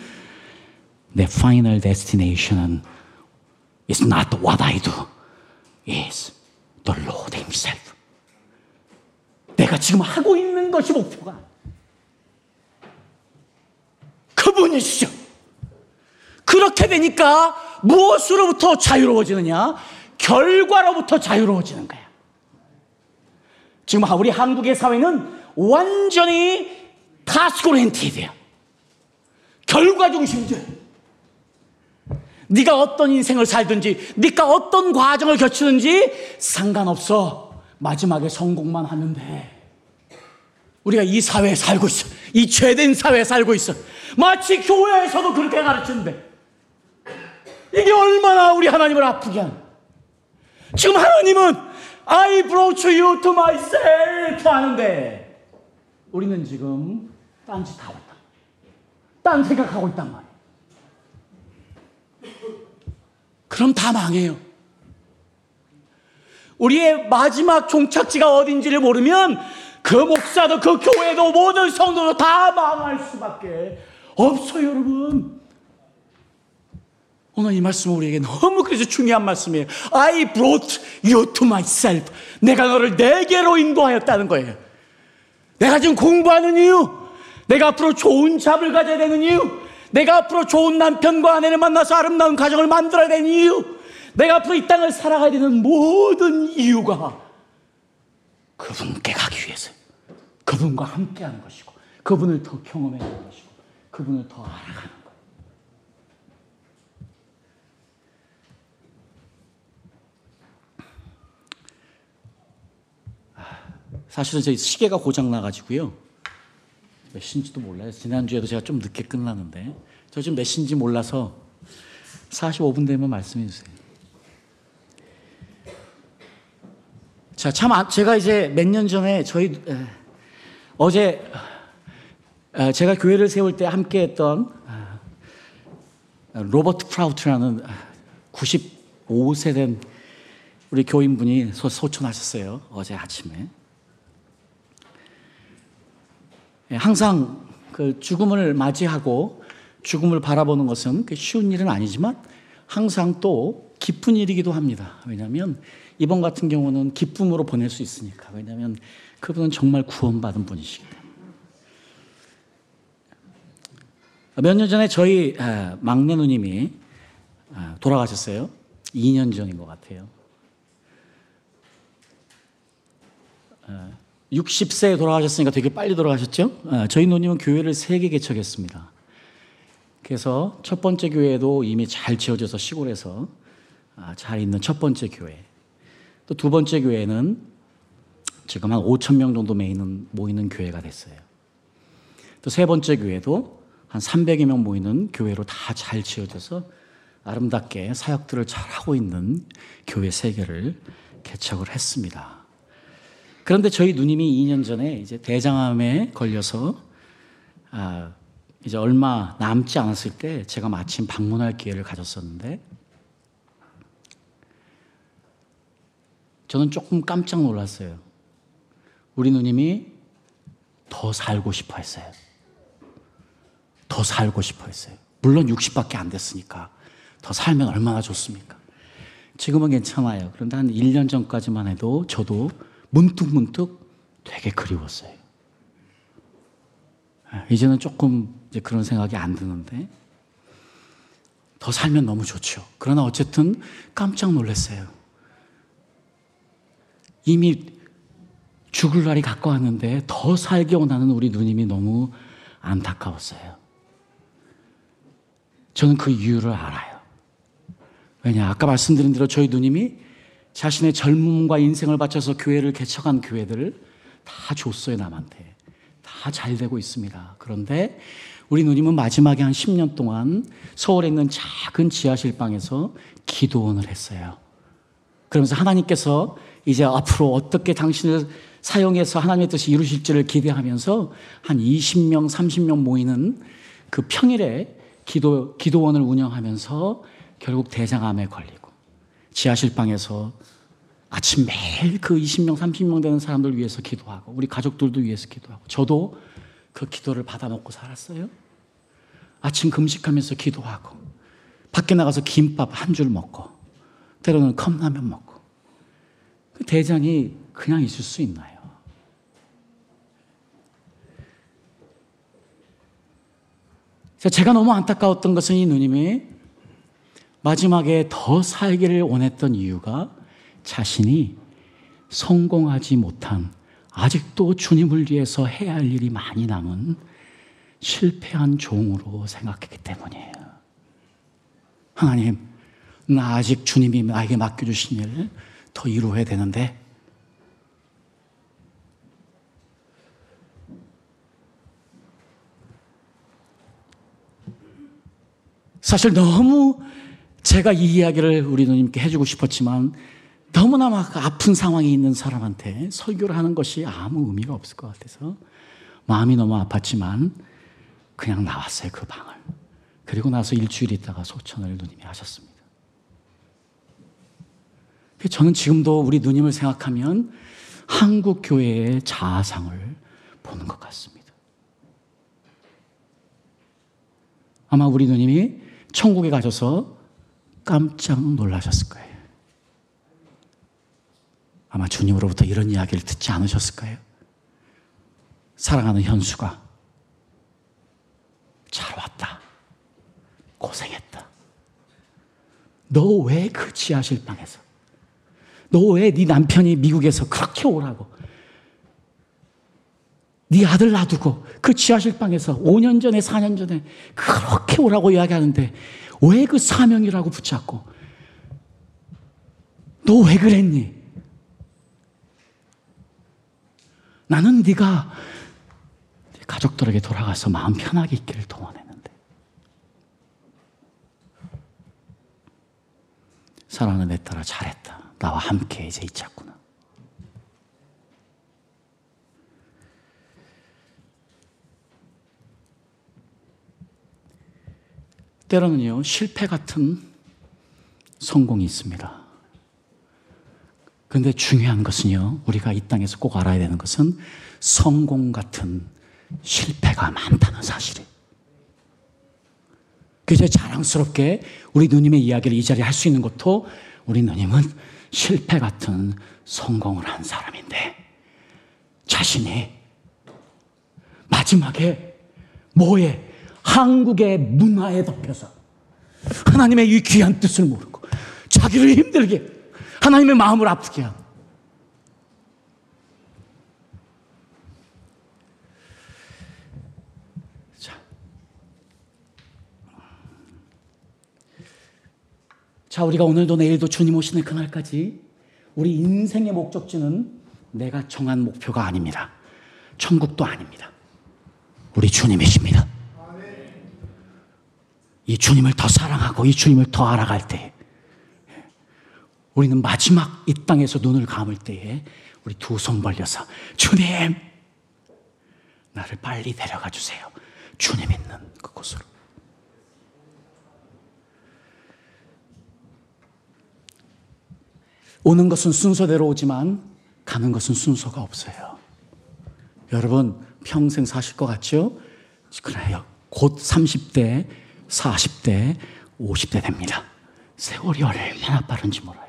내 final destination은 is not what I do, is the Lord Himself. 내가 지금 하고 있는 것이 목표가 그분이시죠. 그렇게 되니까 무엇으로부터 자유로워지느냐? 결과로부터 자유로워지는 거야. 지금 우리 한국의 사회는 완전히 타스크 오리엔티드야. 결과 중심적. 네가 어떤 인생을 살든지, 네가 어떤 과정을 거치든지 상관없어. 마지막에 성공만 하면 돼. 우리가 이 사회에 살고 있어. 이 죄된 사회에 살고 있어. 마치 교회에서도 그렇게 가르치는데. 이게 얼마나 우리 하나님을 아프게 하는. 지금 하나님은 I brought you to myself 하는데 우리는 지금 딴짓 하고 있다. 딴 생각하고 있단 말이에요. 그럼 다 망해요. 우리의 마지막 종착지가 어딘지를 모르면 그 목사도 그 교회도 모든 성도도 다 망할 수밖에 없어요, 여러분. 오늘 이 말씀은 우리에게 너무 그래서 중요한 말씀이에요. I brought you to myself. 내가 너를 내게로 인도하였다는 거예요. 내가 지금 공부하는 이유, 내가 앞으로 좋은 잡을 가져야 되는 이유, 내가 앞으로 좋은 남편과 아내를 만나서 아름다운 가정을 만들어야 되는 이유, 내가 앞으로 이 땅을 살아가야 되는 모든 이유가 그분께 가기 위해서 그분과 함께 하는 것이고, 그분을 더 경험해야 하는 것이고, 그분을 더 알아가는 사실은 저희 시계가 고장 나가지고요. 몇 시인지도 몰라요. 지난주에도 제가 좀 늦게 끝나는데. 저 지금 몇 시인지 몰라서 45분 되면 말씀해 주세요. 자, 참, 아, 제가 이제 몇 년 전에 저희, 에, 어제, 에, 제가 교회를 세울 때 함께 했던 아, 로버트 프라우트라는 95세 된 우리 교인분이 소, 소천하셨어요. 어제 아침에. 예, 항상 그 죽음을 맞이하고 죽음을 바라보는 것은 그 쉬운 일은 아니지만 항상 또 기쁜 일이기도 합니다. 왜냐하면 이번 같은 경우는 기쁨으로 보낼 수 있으니까. 왜냐하면 그분은 정말 구원받은 분이시기 때문에. 몇 년 전에 저희 아, 막내 누님이 아, 돌아가셨어요. 2년 전인 것 같아요. 60세에 돌아가셨으니까 되게 빨리 돌아가셨죠? 아, 저희 누님은 교회를 세개 개척했습니다. 그래서 첫 번째 교회도 이미 잘 지어져서 시골에서 아, 잘 있는 첫 번째 교회. 또 두 번째 교회는 지금 한 5천 명 정도 모이는, 모이는 교회가 됐어요. 또 세 번째 교회도 한 300여 명 모이는 교회로 다 잘 지어져서 아름답게 사역들을 잘 하고 있는 교회 세 개를 개척을 했습니다. 그런데 저희 누님이 2년 전에 이제 대장암에 걸려서 아, 이제 얼마 남지 않았을 때 제가 마침 방문할 기회를 가졌었는데 저는 조금 깜짝 놀랐어요. 우리 누님이 더 살고 싶어 했어요. 더 살고 싶어 했어요. 물론 60밖에 안 됐으니까 더 살면 얼마나 좋습니까? 지금은 괜찮아요. 그런데 한 1년 전까지만 해도 저도 문득문득 되게 그리웠어요. 아, 이제는 조금 이제 그런 생각이 안 드는데 더 살면 너무 좋죠. 그러나 어쨌든 깜짝 놀랐어요. 이미 죽을 날이 가까웠는데 더 살기 원하는 우리 누님이 너무 안타까웠어요. 저는 그 이유를 알아요. 왜냐, 아까 말씀드린 대로 저희 누님이 자신의 젊음과 인생을 바쳐서 교회를 개척한 교회들을 다 줬어요, 남한테. 다 잘 되고 있습니다. 그런데 우리 누님은 마지막에 한 10년 동안 서울에 있는 작은 지하실 방에서 기도원을 했어요. 그러면서 하나님께서 이제 앞으로 어떻게 당신을 사용해서 하나님의 뜻이 이루실지를 기대하면서 한 20명, 30명 모이는 그 평일에 기도, 기도원을 운영하면서 결국 대장암에 걸리고 지하실 방에서 아침 매일 그 20명, 30명 되는 사람들 위해서 기도하고 우리 가족들도 위해서 기도하고 저도 그 기도를 받아 먹고 살았어요. 아침 금식하면서 기도하고 밖에 나가서 김밥 한 줄 먹고 때로는 컵라면 먹고 그 대장이 그냥 있을 수 있나요? 제가 너무 안타까웠던 것은 이 누님이 마지막에 더 살기를 원했던 이유가 자신이 성공하지 못한 아직도 주님을 위해서 해야 할 일이 많이 남은 실패한 종으로 생각했기 때문이에요. 하나님, 나 아직 주님이 나에게 맡겨주신 일더 이루어야 되는데, 사실 너무 제가 이 이야기를 우리 누님께 해주고 싶었지만 너무나 막 아픈 상황에 있는 사람한테 설교를 하는 것이 아무 의미가 없을 것 같아서 마음이 너무 아팠지만 그냥 나왔어요, 그 방을. 그리고 나서 일주일 있다가 소천을 누님이 하셨습니다. 저는 지금도 우리 누님을 생각하면 한국 교회의 자아상을 보는 것 같습니다. 아마 우리 누님이 천국에 가셔서 깜짝 놀라셨을 거예요. 아마 주님으로부터 이런 이야기를 듣지 않으셨을까요? 사랑하는 현수가 잘 왔다. 고생했다. 너 왜 그 지하실 방에서? 너 왜 네 남편이 미국에서 그렇게 오라고? 네 아들 놔두고 그 지하실 방에서 5년 전에 4년 전에 그렇게 오라고 이야기하는데 왜 그 사명이라고 붙잡고 너 왜 그랬니? 나는 네가 가족들에게 돌아가서 마음 편하게 있기를 도원했는데 사랑하는 내 딸아 잘했다. 나와 함께 이제 있자꾸나. 때로는요, 실패 같은 성공이 있습니다. 근데 중요한 것은요, 우리가 이 땅에서 꼭 알아야 되는 것은 성공 같은 실패가 많다는 사실이에요. 그래서 자랑스럽게 우리 누님의 이야기를 이 자리에 할 수 있는 것도 우리 누님은 실패 같은 성공을 한 사람인데 자신이 마지막에 뭐에 한국의 문화에 덮여서 하나님의 이 귀한 뜻을 모르고 자기를 힘들게 하나님의 마음을 아프게 하고 자, 자 우리가 오늘도 내일도 주님 오시는 그날까지 우리 인생의 목적지는 내가 정한 목표가 아닙니다. 천국도 아닙니다. 우리 주님이십니다. 이 주님을 더 사랑하고 이 주님을 더 알아갈 때 우리는 마지막 이 땅에서 눈을 감을 때에 우리 두 손 벌려서 주님 나를 빨리 데려가 주세요. 주님 있는 그곳으로. 오는 것은 순서대로 오지만 가는 것은 순서가 없어요. 여러분 평생 사실 것 같죠? 그래요. 곧 30대 40대, 50대 됩니다. 세월이 얼마나 빠른지 몰라요.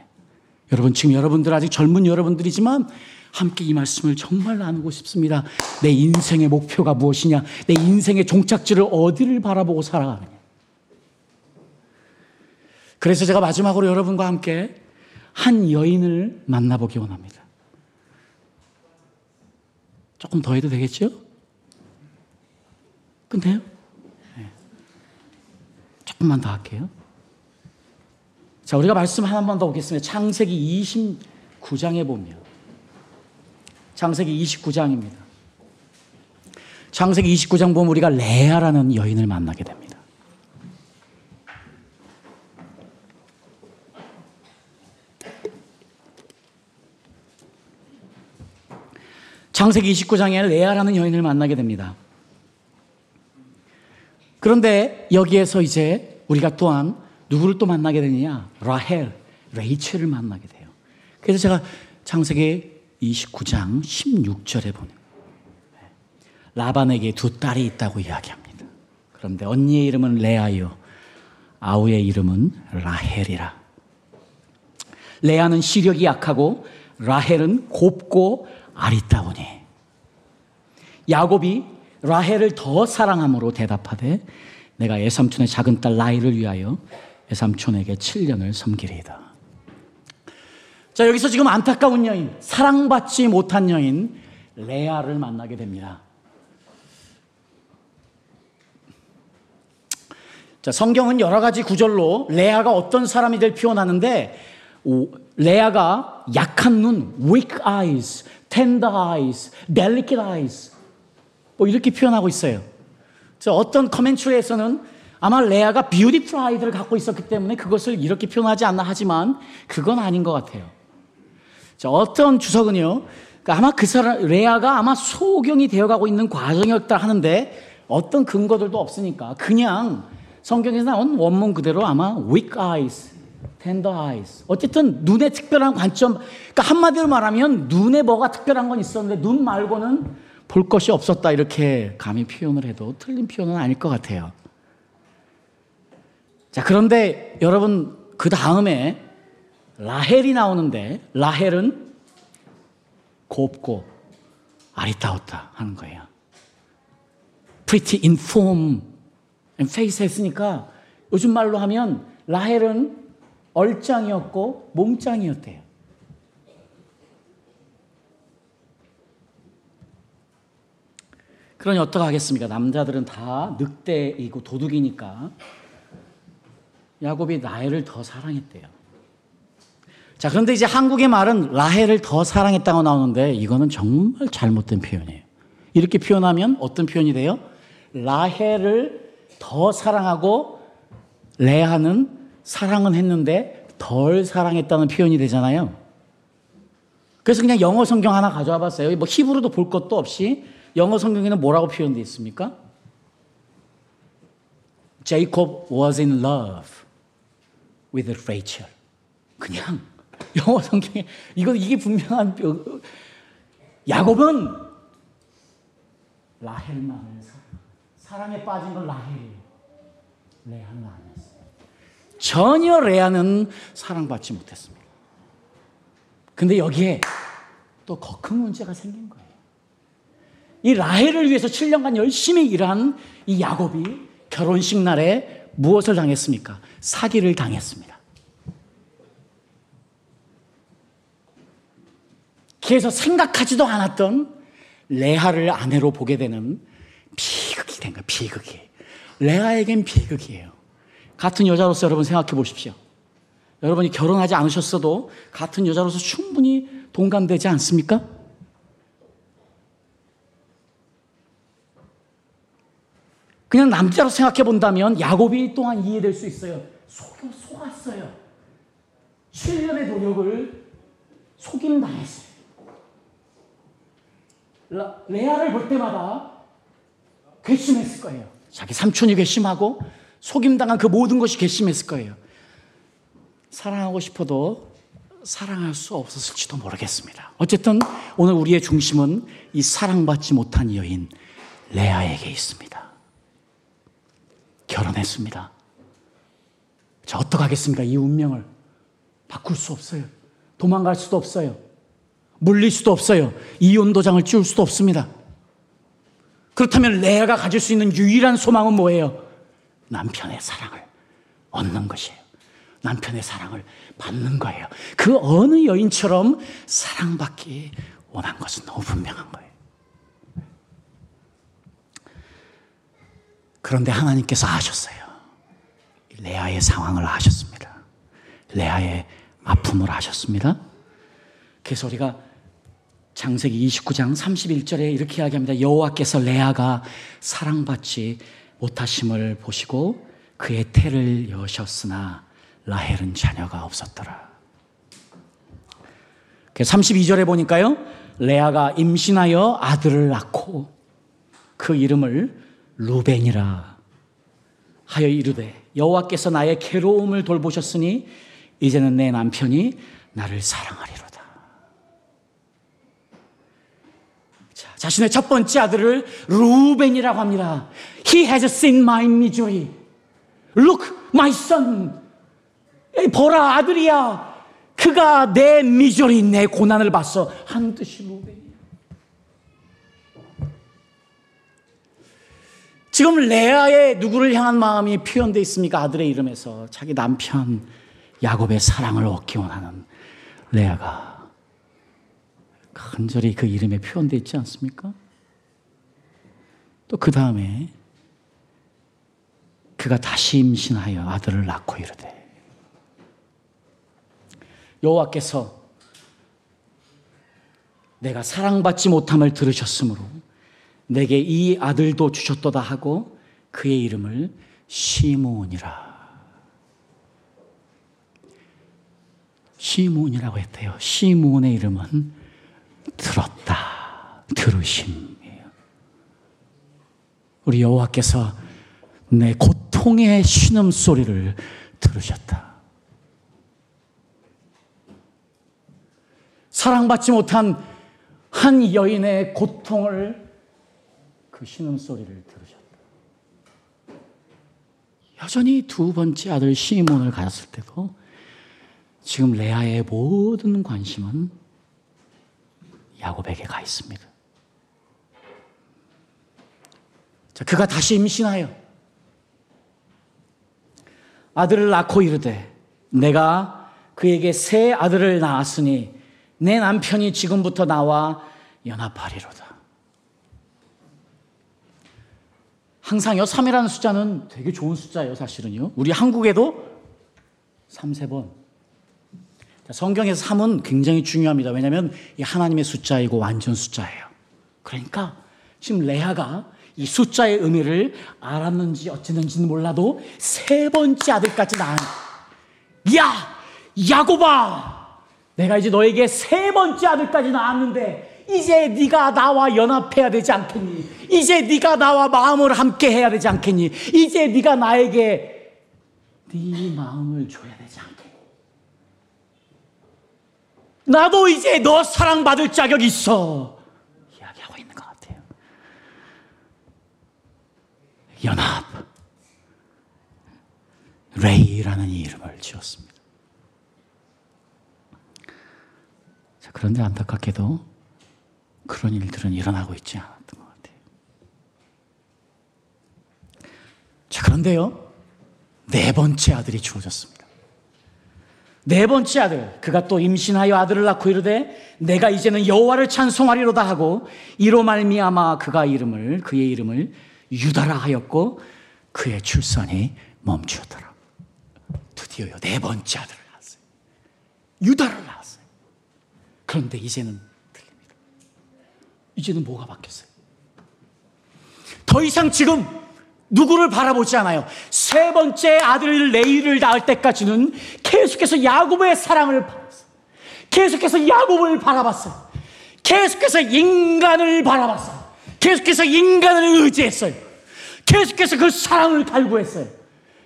여러분, 지금 여러분들 아직 젊은 여러분들이지만 함께 이 말씀을 정말 나누고 싶습니다. 내 인생의 목표가 무엇이냐? 내 인생의 종착지를 어디를 바라보고 살아가느냐? 그래서 제가 마지막으로 여러분과 함께 한 여인을 만나보기 원합니다. 조금 더 해도 되겠죠? 끝내요? 조금만 더 할게요. 자, 우리가 말씀 하나만 더 보겠습니다. 창세기 29장에 보면. 창세기 29장입니다. 창세기 29장 보면 우리가 레아라는 여인을 만나게 됩니다. 창세기 29장에 레아라는 여인을 만나게 됩니다. 그런데 여기에서 이제 우리가 또한 누구를 또 만나게 되느냐? 라헬, 레이첼을 만나게 돼요. 그래서 제가 창세기 29장 16절에 보는 라반에게 두 딸이 있다고 이야기합니다. 그런데 언니의 이름은 레아요. 아우의 이름은 라헬이라. 레아는 시력이 약하고 라헬은 곱고 아리따우니. 야곱이 라헬을 더 사랑함으로 대답하되 내가 애삼촌의 작은 딸 라이를 위하여 애삼촌에게 7년을 섬기리이다. 자, 여기서 지금 안타까운 여인, 사랑받지 못한 여인 레아를 만나게 됩니다. 자, 성경은 여러 가지 구절로 레아가 어떤 사람이 될 표현하는데 레아가 약한 눈, weak eyes, tender eyes, delicate eyes 뭐 이렇게 표현하고 있어요. 그래서 어떤 commentary에서는 아마 레아가 beauty pride를 갖고 있었기 때문에 그것을 이렇게 표현하지 않나 하지만 그건 아닌 것 같아요. 자, 어떤 주석은요, 그러니까 아마 그 사람, 레아가 아마 소경이 되어가고 있는 과정이었다 하는데 어떤 근거들도 없으니까 그냥 성경에서 나온 원문 그대로 아마 weak eyes, tender eyes. 어쨌든 눈에 특별한 관점, 그러니까 한마디로 말하면 눈에 뭐가 특별한 건 있었는데 눈 말고는 볼 것이 없었다 이렇게 감히 표현을 해도 틀린 표현은 아닐 것 같아요. 자, 그런데 여러분, 그 다음에 라헬이 나오는데, 라헬은 곱고 아리따웠다 하는 거예요. pretty in form and face 했으니까 요즘 말로 하면 라헬은 얼짱이었고 몸짱이었대요. 그러니 어떡하겠습니까? 남자들은 다 늑대이고 도둑이니까 야곱이 라헬을 더 사랑했대요. 자, 그런데 이제 한국의 말은 라헬을 더 사랑했다고 나오는데 이거는 정말 잘못된 표현이에요. 이렇게 표현하면 어떤 표현이 돼요? 라헬을 더 사랑하고 레아는 사랑은 했는데 덜 사랑했다는 표현이 되잖아요. 그래서 그냥 영어 성경 하나 가져와 봤어요. 뭐 히브리도 볼 것도 없이 영어 성경에는 뭐라고 표현되어 있습니까? Jacob was in love with Rachel. 그냥 영어 성경에 이거 이게 분명한 야곱은 라헬만을 사랑. 에 빠진 건 라헬이에요. 레아는 아니었어요. 전혀 레아는 사랑받지 못했습니다. 근데 여기에 또 더 큰 문제가 생긴 거예요. 이 라헬을 위해서 7년간 열심히 일한 이 야곱이 결혼식 날에 무엇을 당했습니까? 사기를 당했습니다. 그래서 생각하지도 않았던 레아를 아내로 보게 되는 비극이 된 거예요. 비극이. 레아에겐 비극이에요. 같은 여자로서 여러분 생각해 보십시오. 여러분이 결혼하지 않으셨어도 같은 여자로서 충분히 동감되지 않습니까? 그냥 남자로 생각해 본다면 야곱이 또한 이해될 수 있어요. 속, 속았어요. 7년의 노력을 속임 당했어요. 레아를 볼 때마다 괘씸했을 거예요. 자기 삼촌이 괘씸하고 속임당한 그 모든 것이 괘씸했을 거예요. 사랑하고 싶어도 사랑할 수 없었을지도 모르겠습니다. 어쨌든 오늘 우리의 중심은 이 사랑받지 못한 여인 레아에게 있습니다. 결혼했습니다. 자, 어떡하겠습니까? 이 운명을 바꿀 수 없어요. 도망갈 수도 없어요. 물릴 수도 없어요. 이혼 도장을 찌울 수도 없습니다. 그렇다면 레아가 가질 수 있는 유일한 소망은 뭐예요? 남편의 사랑을 얻는 것이에요. 남편의 사랑을 받는 거예요. 그 어느 여인처럼 사랑받기 원한 것은 너무 분명한 거예요. 그런데 하나님께서 아셨어요. 레아의 상황을 아셨습니다. 레아의 아픔을 아셨습니다. 그래서 우리가 장세기 29장 31절에 이렇게 이야기합니다. 여호와께서 레아가 사랑받지 못하심을 보시고 그의 태를 여셨으나 라헬은 자녀가 없었더라. 32절에 보니까요. 레아가 임신하여 아들을 낳고 그 이름을 루벤이라 하여 이르되 여호와께서 나의 괴로움을 돌보셨으니 이제는 내 남편이 나를 사랑하리로다. 자, 자신의 첫 번째 아들을 루벤이라고 합니다. He has seen my misery. Look, my son. 보라 아들이야. 그가 내 미저리, 내 고난을 봤어. 한 뜻이 루벤. 지금 레아의 누구를 향한 마음이 표현되어 있습니까? 아들의 이름에서 자기 남편 야곱의 사랑을 얻기 원하는 레아가 간절히 그 이름에 표현되어 있지 않습니까? 또 그 다음에 그가 다시 임신하여 아들을 낳고 이르되 여호와께서 내가 사랑받지 못함을 들으셨으므로 내게 이 아들도 주셨도다 하고 그의 이름을 시몬이라. 시몬이라고 했대요. 시몬의 이름은 들었다, 들으심이에요. 우리 여호와께서 내 고통의 신음 소리를 들으셨다. 사랑받지 못한 한 여인의 고통을 그 신음소리를 들으셨다. 여전히 두 번째 아들 시몬을 가졌을 때도 지금 레아의 모든 관심은 야곱에게 가 있습니다. 자, 그가 다시 임신하여 아들을 낳고 이르되 내가 그에게 새 아들을 낳았으니 내 남편이 지금부터 나와 연합하리로다. 항상요, 3이라는 숫자는 되게 좋은 숫자예요, 사실은요. 우리 한국에도 3, 3번. 성경에서 3은 굉장히 중요합니다. 왜냐하면 이 하나님의 숫자이고 완전 숫자예요. 그러니까 지금 레아가 이 숫자의 의미를 알았는지 어쨌는지는 몰라도 세 번째 아들까지 낳은 야 야곱아 내가 이제 너에게 세 번째 아들까지 낳았는데 이제 네가 나와 연합해야 되지 않겠니? 이제 네가 나와 마음을 함께 해야 되지 않겠니? 이제 네가 나에게 네 마음을 줘야 되지 않겠니? 나도 이제 너 사랑받을 자격 있어. 이야기하고 있는 것 같아요. 연합. 레이라는 이름을 지었습니다. 자, 그런데 안타깝게도 그런 일들은 일어나고 있지 않았던 것 같아요. 자, 그런데요. 네 번째 아들이 주어졌습니다. 네 번째 아들 그가 또 임신하여 아들을 낳고 이르되 내가 이제는 여호와를 찬송하리로다 하고 이로 말미암아 그가 이름을 그의 이름을 유다라 하였고 그의 출산이 멈추었더라. 드디어요 네 번째 아들을 낳았어요. 유다를 낳았어요. 그런데 이제는. 이제는 뭐가 바뀌었어요? 더 이상 지금 누구를 바라보지 않아요. 세 번째 아들 레이를 낳을 때까지는 계속해서 야곱의 사랑을 바랐어요. 계속해서 야곱을 바라봤어요. 계속해서 인간을 바라봤어요. 계속해서 인간을 의지했어요. 계속해서 그 사랑을 갈구했어요.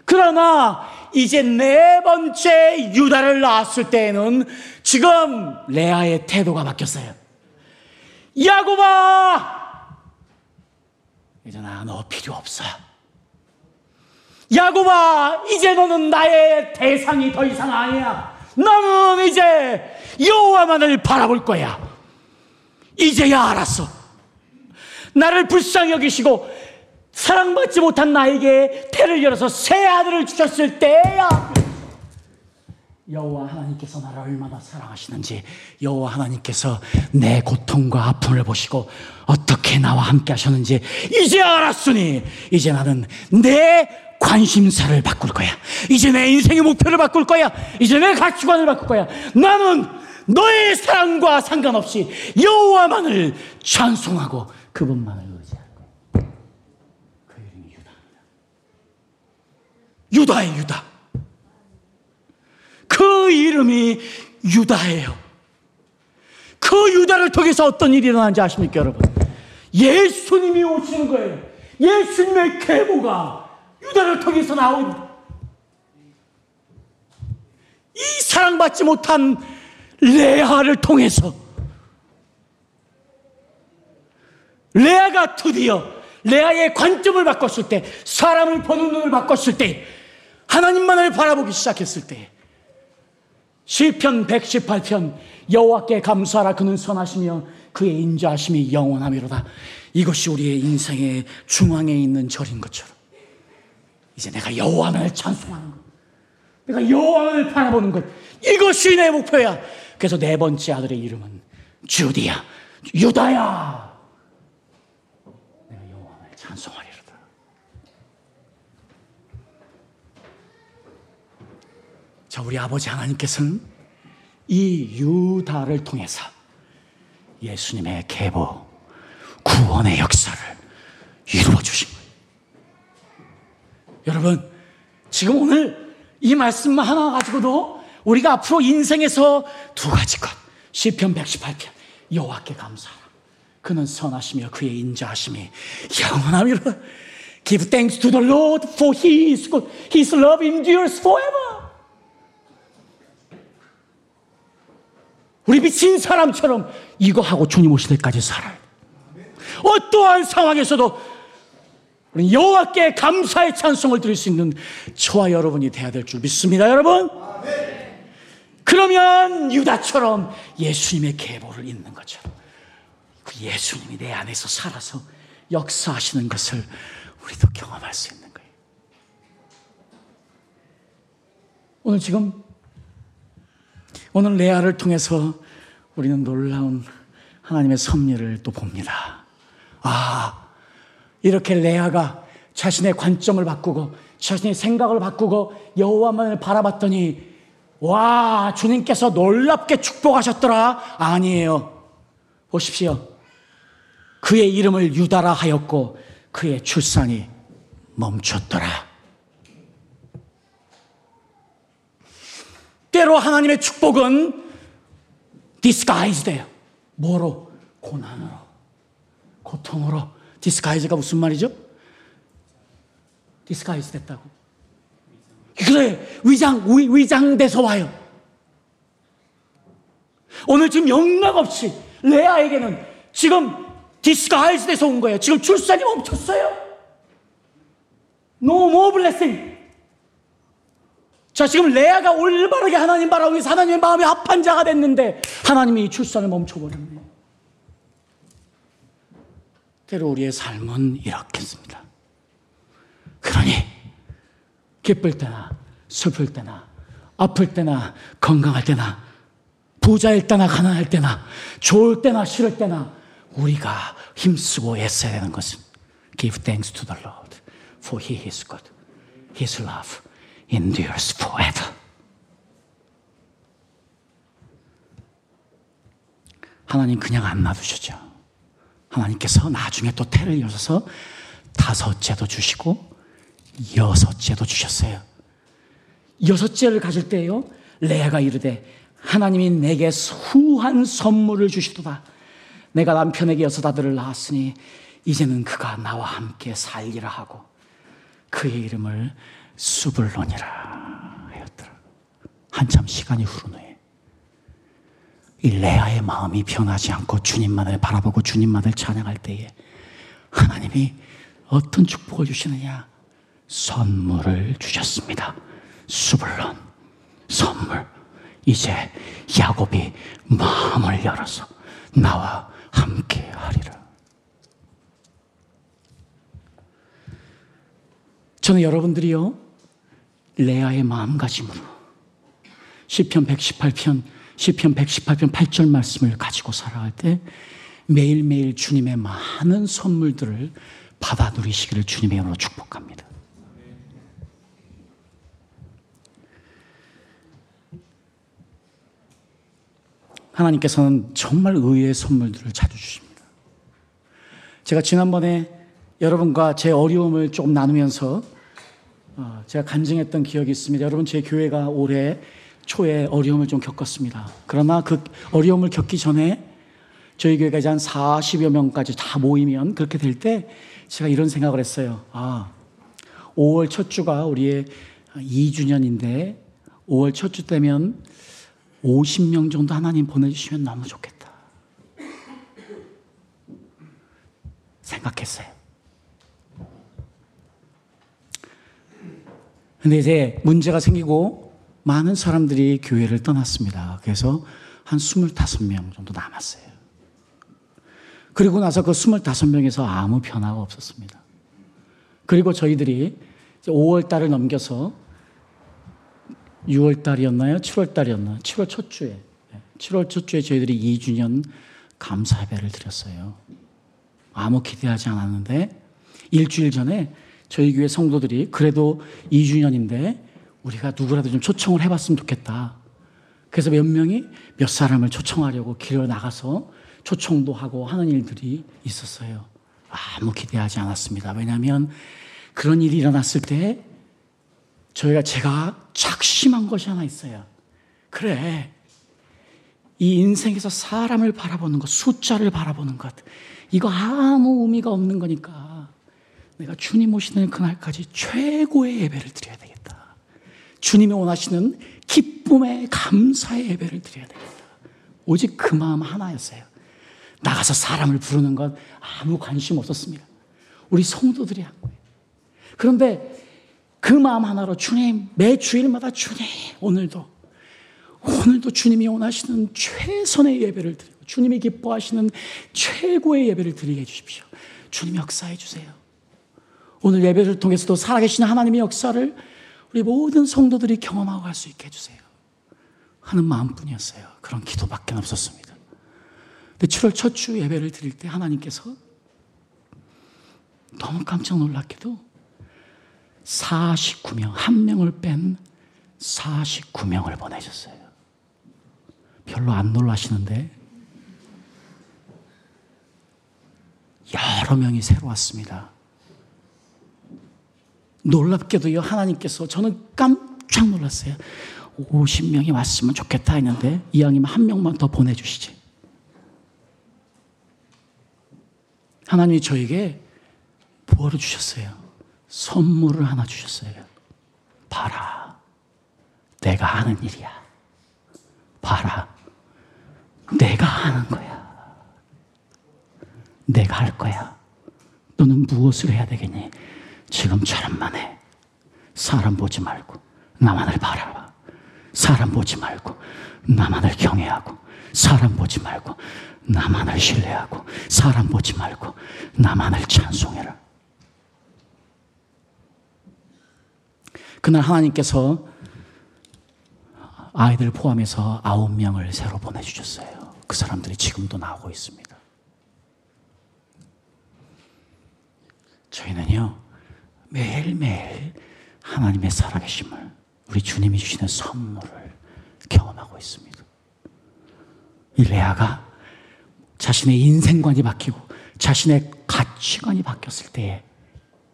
그러나 이제 네 번째 유다를 낳았을 때에는 지금 레아의 태도가 바뀌었어요. 야곱아! 이제 나너 필요 없어. 야곱아, 이제 너는 나의 대상이 더 이상 아니야. 나는 이제 여호와만을 바라볼 거야. 이제야 알았어. 나를 불쌍히 여기시고 사랑받지 못한 나에게 태를 열어서 새 아들을 주셨을 때야 여호와 하나님께서 나를 얼마나 사랑하시는지 여호와 하나님께서 내 고통과 아픔을 보시고 어떻게 나와 함께 하셨는지 이제 알았으니 이제 나는 내 관심사를 바꿀 거야. 이제 내 인생의 목표를 바꿀 거야. 이제 내 가치관을 바꿀 거야. 나는 너의 사랑과 상관없이 여호와만을 찬송하고 그분만을 의지할 거야. 그 이름이 유다입니다. 유다의 유다. 그 이름이 유다예요. 그 유다를 통해서 어떤 일이 일어나는지 아십니까, 여러분? 예수님이 오시는 거예요. 예수님의 계보가 유다를 통해서 나온 이 사랑받지 못한 레아를 통해서 레아가 드디어 레아의 관점을 바꿨을 때 사람을 보는 눈을 바꿨을 때 하나님만을 바라보기 시작했을 때 시편 118편 여호와께 감사하라 그는 선하시며 그의 인자하심이 영원하미로다 이것이 우리의 인생의 중앙에 있는 절인 것처럼 이제 내가 여호와만을 찬송하는 것. 내가 여호와를 바라보는 것. 이것이 내 목표야. 그래서 네 번째 아들의 이름은 주디야. 유다야. 내가 여호와를 찬송하리로다. 자, 우리 아버지 하나님께서는 이 유다를 통해서 예수님의 계보, 구원의 역사를 이루어 주신 거예요. 여러분, 지금 오늘 이 말씀만 하나 가지고도 우리가 앞으로 인생에서 두 가지 것. 시편 118편. 여호와께 감사하라. 그는 선하시며 그의 인자하심이 영원하미로 Give thanks to the Lord for he is good. His love endures forever. 우리 미친 사람처럼 이거 하고 주님 오실 때까지 살아요. 어떠한 상황에서도 우리 여호와께 감사의 찬송을 드릴 수 있는 저와 여러분이 돼야 될 줄 믿습니다, 여러분. 그러면 유다처럼 예수님의 계보를 잇는 것처럼 그 예수님이 내 안에서 살아서 역사하시는 것을 우리도 경험할 수 있는 거예요. 오늘 지금 오늘 레아를 통해서 우리는 놀라운 하나님의 섭리를 또 봅니다. 아, 이렇게 레아가 자신의 관점을 바꾸고 자신의 생각을 바꾸고 여호와만을 바라봤더니 와, 주님께서 놀랍게 축복하셨더라. 아니에요. 보십시오. 그의 이름을 유다라 하였고 그의 출산이 멈췄더라. 때로 하나님의 축복은 disguise돼요. 뭐로? 고난으로. 고통으로. disguise가 무슨 말이죠? disguise 됐다고. 그래, 위장, 위, 위장돼서 와요. 오늘 지금 영락 없이 레아에게는 지금 disguise 돼서 온 거예요. 지금 출산이 멈췄어요. No more blessing. 자, 지금 레아가 올바르게 하나님 바라고 위해서 하나님의 마음이 합한 자가 됐는데 하나님이 이 출산을 멈춰버렸네요. 때로 우리의 삶은 이렇겠습니다. 그러니 기쁠 때나 슬플 때나 아플 때나 건강할 때나 부자일 때나 가난할 때나 좋을 때나 싫을 때나 우리가 힘쓰고 애써야 되는 것은 give thanks to the Lord for he is good. his love endures forever. 하나님 그냥 안 놔두셨죠. 하나님께서 나중에 또 태를 이어서 다섯째도 주시고 여섯째도 주셨어요. 여섯째를 가질 때요, 레아가 이르되 하나님이 내게 후한 선물을 주시도다. 내가 남편에게 여섯 아들을 낳았으니 이제는 그가 나와 함께 살리라 하고 그의 이름을 수불론이라 하였더라. 한참 시간이 흐른 후에 이 레아의 마음이 변하지 않고 주님만을 바라보고 주님만을 찬양할 때에 하나님이 어떤 축복을 주시느냐? 선물을 주셨습니다. 수불론, 선물. 이제 야곱이 마음을 열어서 나와 함께 하리라. 저는 여러분들이요, 레아의 마음가짐으로 시편 118편, 시편 118편 8절 말씀을 가지고 살아갈 때 매일매일 주님의 많은 선물들을 받아 누리시기를 주님의 이름으로 축복합니다. 하나님께서는 정말 의외의 선물들을 자주 주십니다. 제가 지난번에 여러분과 제 어려움을 조금 나누면서 어, 제가 간증했던 기억이 있습니다. 여러분, 제 교회가 올해 초에 어려움을 좀 겪었습니다. 그러나 그 어려움을 겪기 전에 저희 교회가 이제 한 40여 명까지 다 모이면 그렇게 될 때 제가 이런 생각을 했어요. 아, 5월 첫 주가 우리의 2주년인데 5월 첫주 때면 50명 정도 하나님 보내주시면 너무 좋겠다. 생각했어요. 근데 이제 문제가 생기고 많은 사람들이 교회를 떠났습니다. 그래서 한 25명 정도 남았어요. 그리고 나서 그 25명에서 아무 변화가 없었습니다. 그리고 저희들이 5월 달을 넘겨서 6월 달이었나요? 7월 달이었나? 7월 첫 주에. 7월 첫 주에 저희들이 2주년 감사 예배를 드렸어요. 아무 기대하지 않았는데 일주일 전에 저희 교회 성도들이 그래도 2주년인데 우리가 누구라도 좀 초청을 해봤으면 좋겠다. 그래서 몇 명이 몇 사람을 초청하려고 길을 나가서 초청도 하고 하는 일들이 있었어요. 아무 기대하지 않았습니다. 왜냐하면 그런 일이 일어났을 때 저희가 제가 작심한 것이 하나 있어요. 그래. 이 인생에서 사람을 바라보는 것, 숫자를 바라보는 것, 이거 아무 의미가 없는 거니까 내가 주님 오시는 그날까지 최고의 예배를 드려야 되겠다. 주님이 원하시는 기쁨의 감사의 예배를 드려야 되겠다. 오직 그 마음 하나였어요. 나가서 사람을 부르는 건 아무 관심 없었습니다. 우리 성도들이 한 거예요. 그런데 그 마음 하나로 주님, 매 주일마다 주님, 오늘도, 오늘도 주님이 원하시는 최선의 예배를 드리고, 주님이 기뻐하시는 최고의 예배를 드리게 해주십시오. 주님 역사해 주세요. 오늘 예배를 통해서도 살아계신 하나님의 역사를 우리 모든 성도들이 경험하고 갈 수 있게 해주세요. 하는 마음뿐이었어요. 그런 기도밖에 없었습니다. 근데 7월 첫 주 예배를 드릴 때 하나님께서 너무 깜짝 놀랍게도 49명, 한 명을 뺀 49명을 보내셨어요. 별로 안 놀라시는데 여러 명이 새로 왔습니다. 놀랍게도요, 하나님께서 저는 깜짝 놀랐어요. 50명이 왔으면 좋겠다 했는데, 이왕이면 한 명만 더 보내주시지. 하나님이 저에게 보호를 주셨어요. 선물을 하나 주셨어요. 봐라. 내가 하는 일이야. 봐라. 내가 하는 거야. 내가 할 거야. 너는 무엇을 해야 되겠니? 지금처럼만 해. 사람 보지 말고 나만을 바라봐. 사람 보지 말고 나만을 경외하고 사람 보지 말고 나만을 신뢰하고 사람 보지 말고 나만을 찬송해라. 그날 하나님께서 아이들 포함해서 아홉 명을 새로 보내주셨어요. 그 사람들이 지금도 나오고 있습니다. 저희는요, 매일매일 하나님의 살아계심을, 우리 주님이 주시는 선물을 경험하고 있습니다. 이 레아가 자신의 인생관이 바뀌고 자신의 가치관이 바뀌었을 때에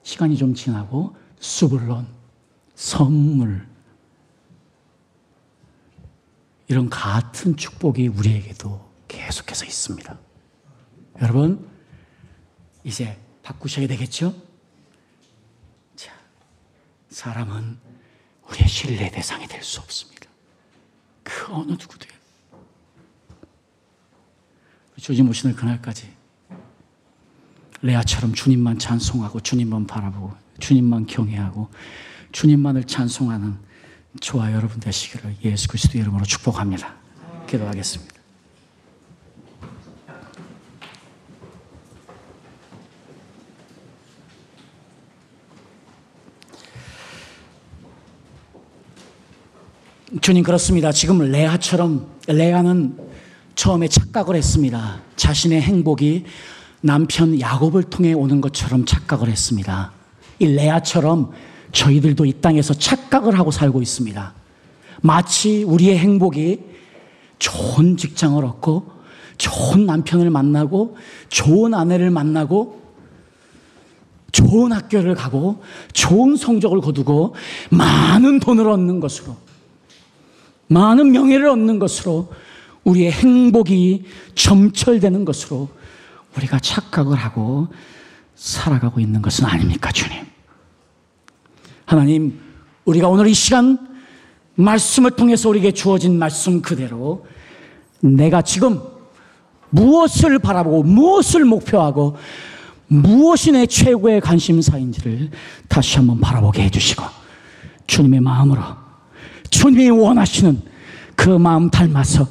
시간이 좀 지나고 수불론, 선물, 이런 같은 축복이 우리에게도 계속해서 있습니다. 여러분, 이제 바꾸셔야 되겠죠? 자, 사람은 우리의 신뢰 대상이 될 수 없습니다. 그 어느 누구도요. 주님 오시는 그날까지 레아처럼 주님만 찬송하고 주님만 바라보고 주님만 경외하고 주님만을 찬송하는 저와 여러분 되시기를 예수 그리스도 이름으로 축복합니다. 기도하겠습니다. 주님 그렇습니다. 지금 레아처럼 레아는 처음에 착각을 했습니다. 자신의 행복이 남편 야곱을 통해 오는 것처럼 착각을 했습니다. 이 레아처럼 저희들도 이 땅에서 착각을 하고 살고 있습니다. 마치 우리의 행복이 좋은 직장을 얻고 좋은 남편을 만나고 좋은 아내를 만나고 좋은 학교를 가고 좋은 성적을 거두고 많은 돈을 얻는 것으로 많은 명예를 얻는 것으로 우리의 행복이 점철되는 것으로 우리가 착각을 하고 살아가고 있는 것은 아닙니까, 주님? 하나님, 우리가 오늘 이 시간 말씀을 통해서 우리에게 주어진 말씀 그대로 내가 지금 무엇을 바라보고 무엇을 목표하고 무엇이 내 최고의 관심사인지를 다시 한번 바라보게 해주시고 주님의 마음으로 주님이 원하시는 그 마음 닮아서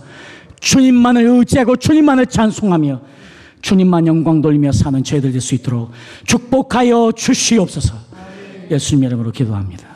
주님만을 의지하고 주님만을 찬송하며 주님만 영광 돌리며 사는 저희들 될 수 있도록 축복하여 주시옵소서. 예수님 이름으로 기도합니다.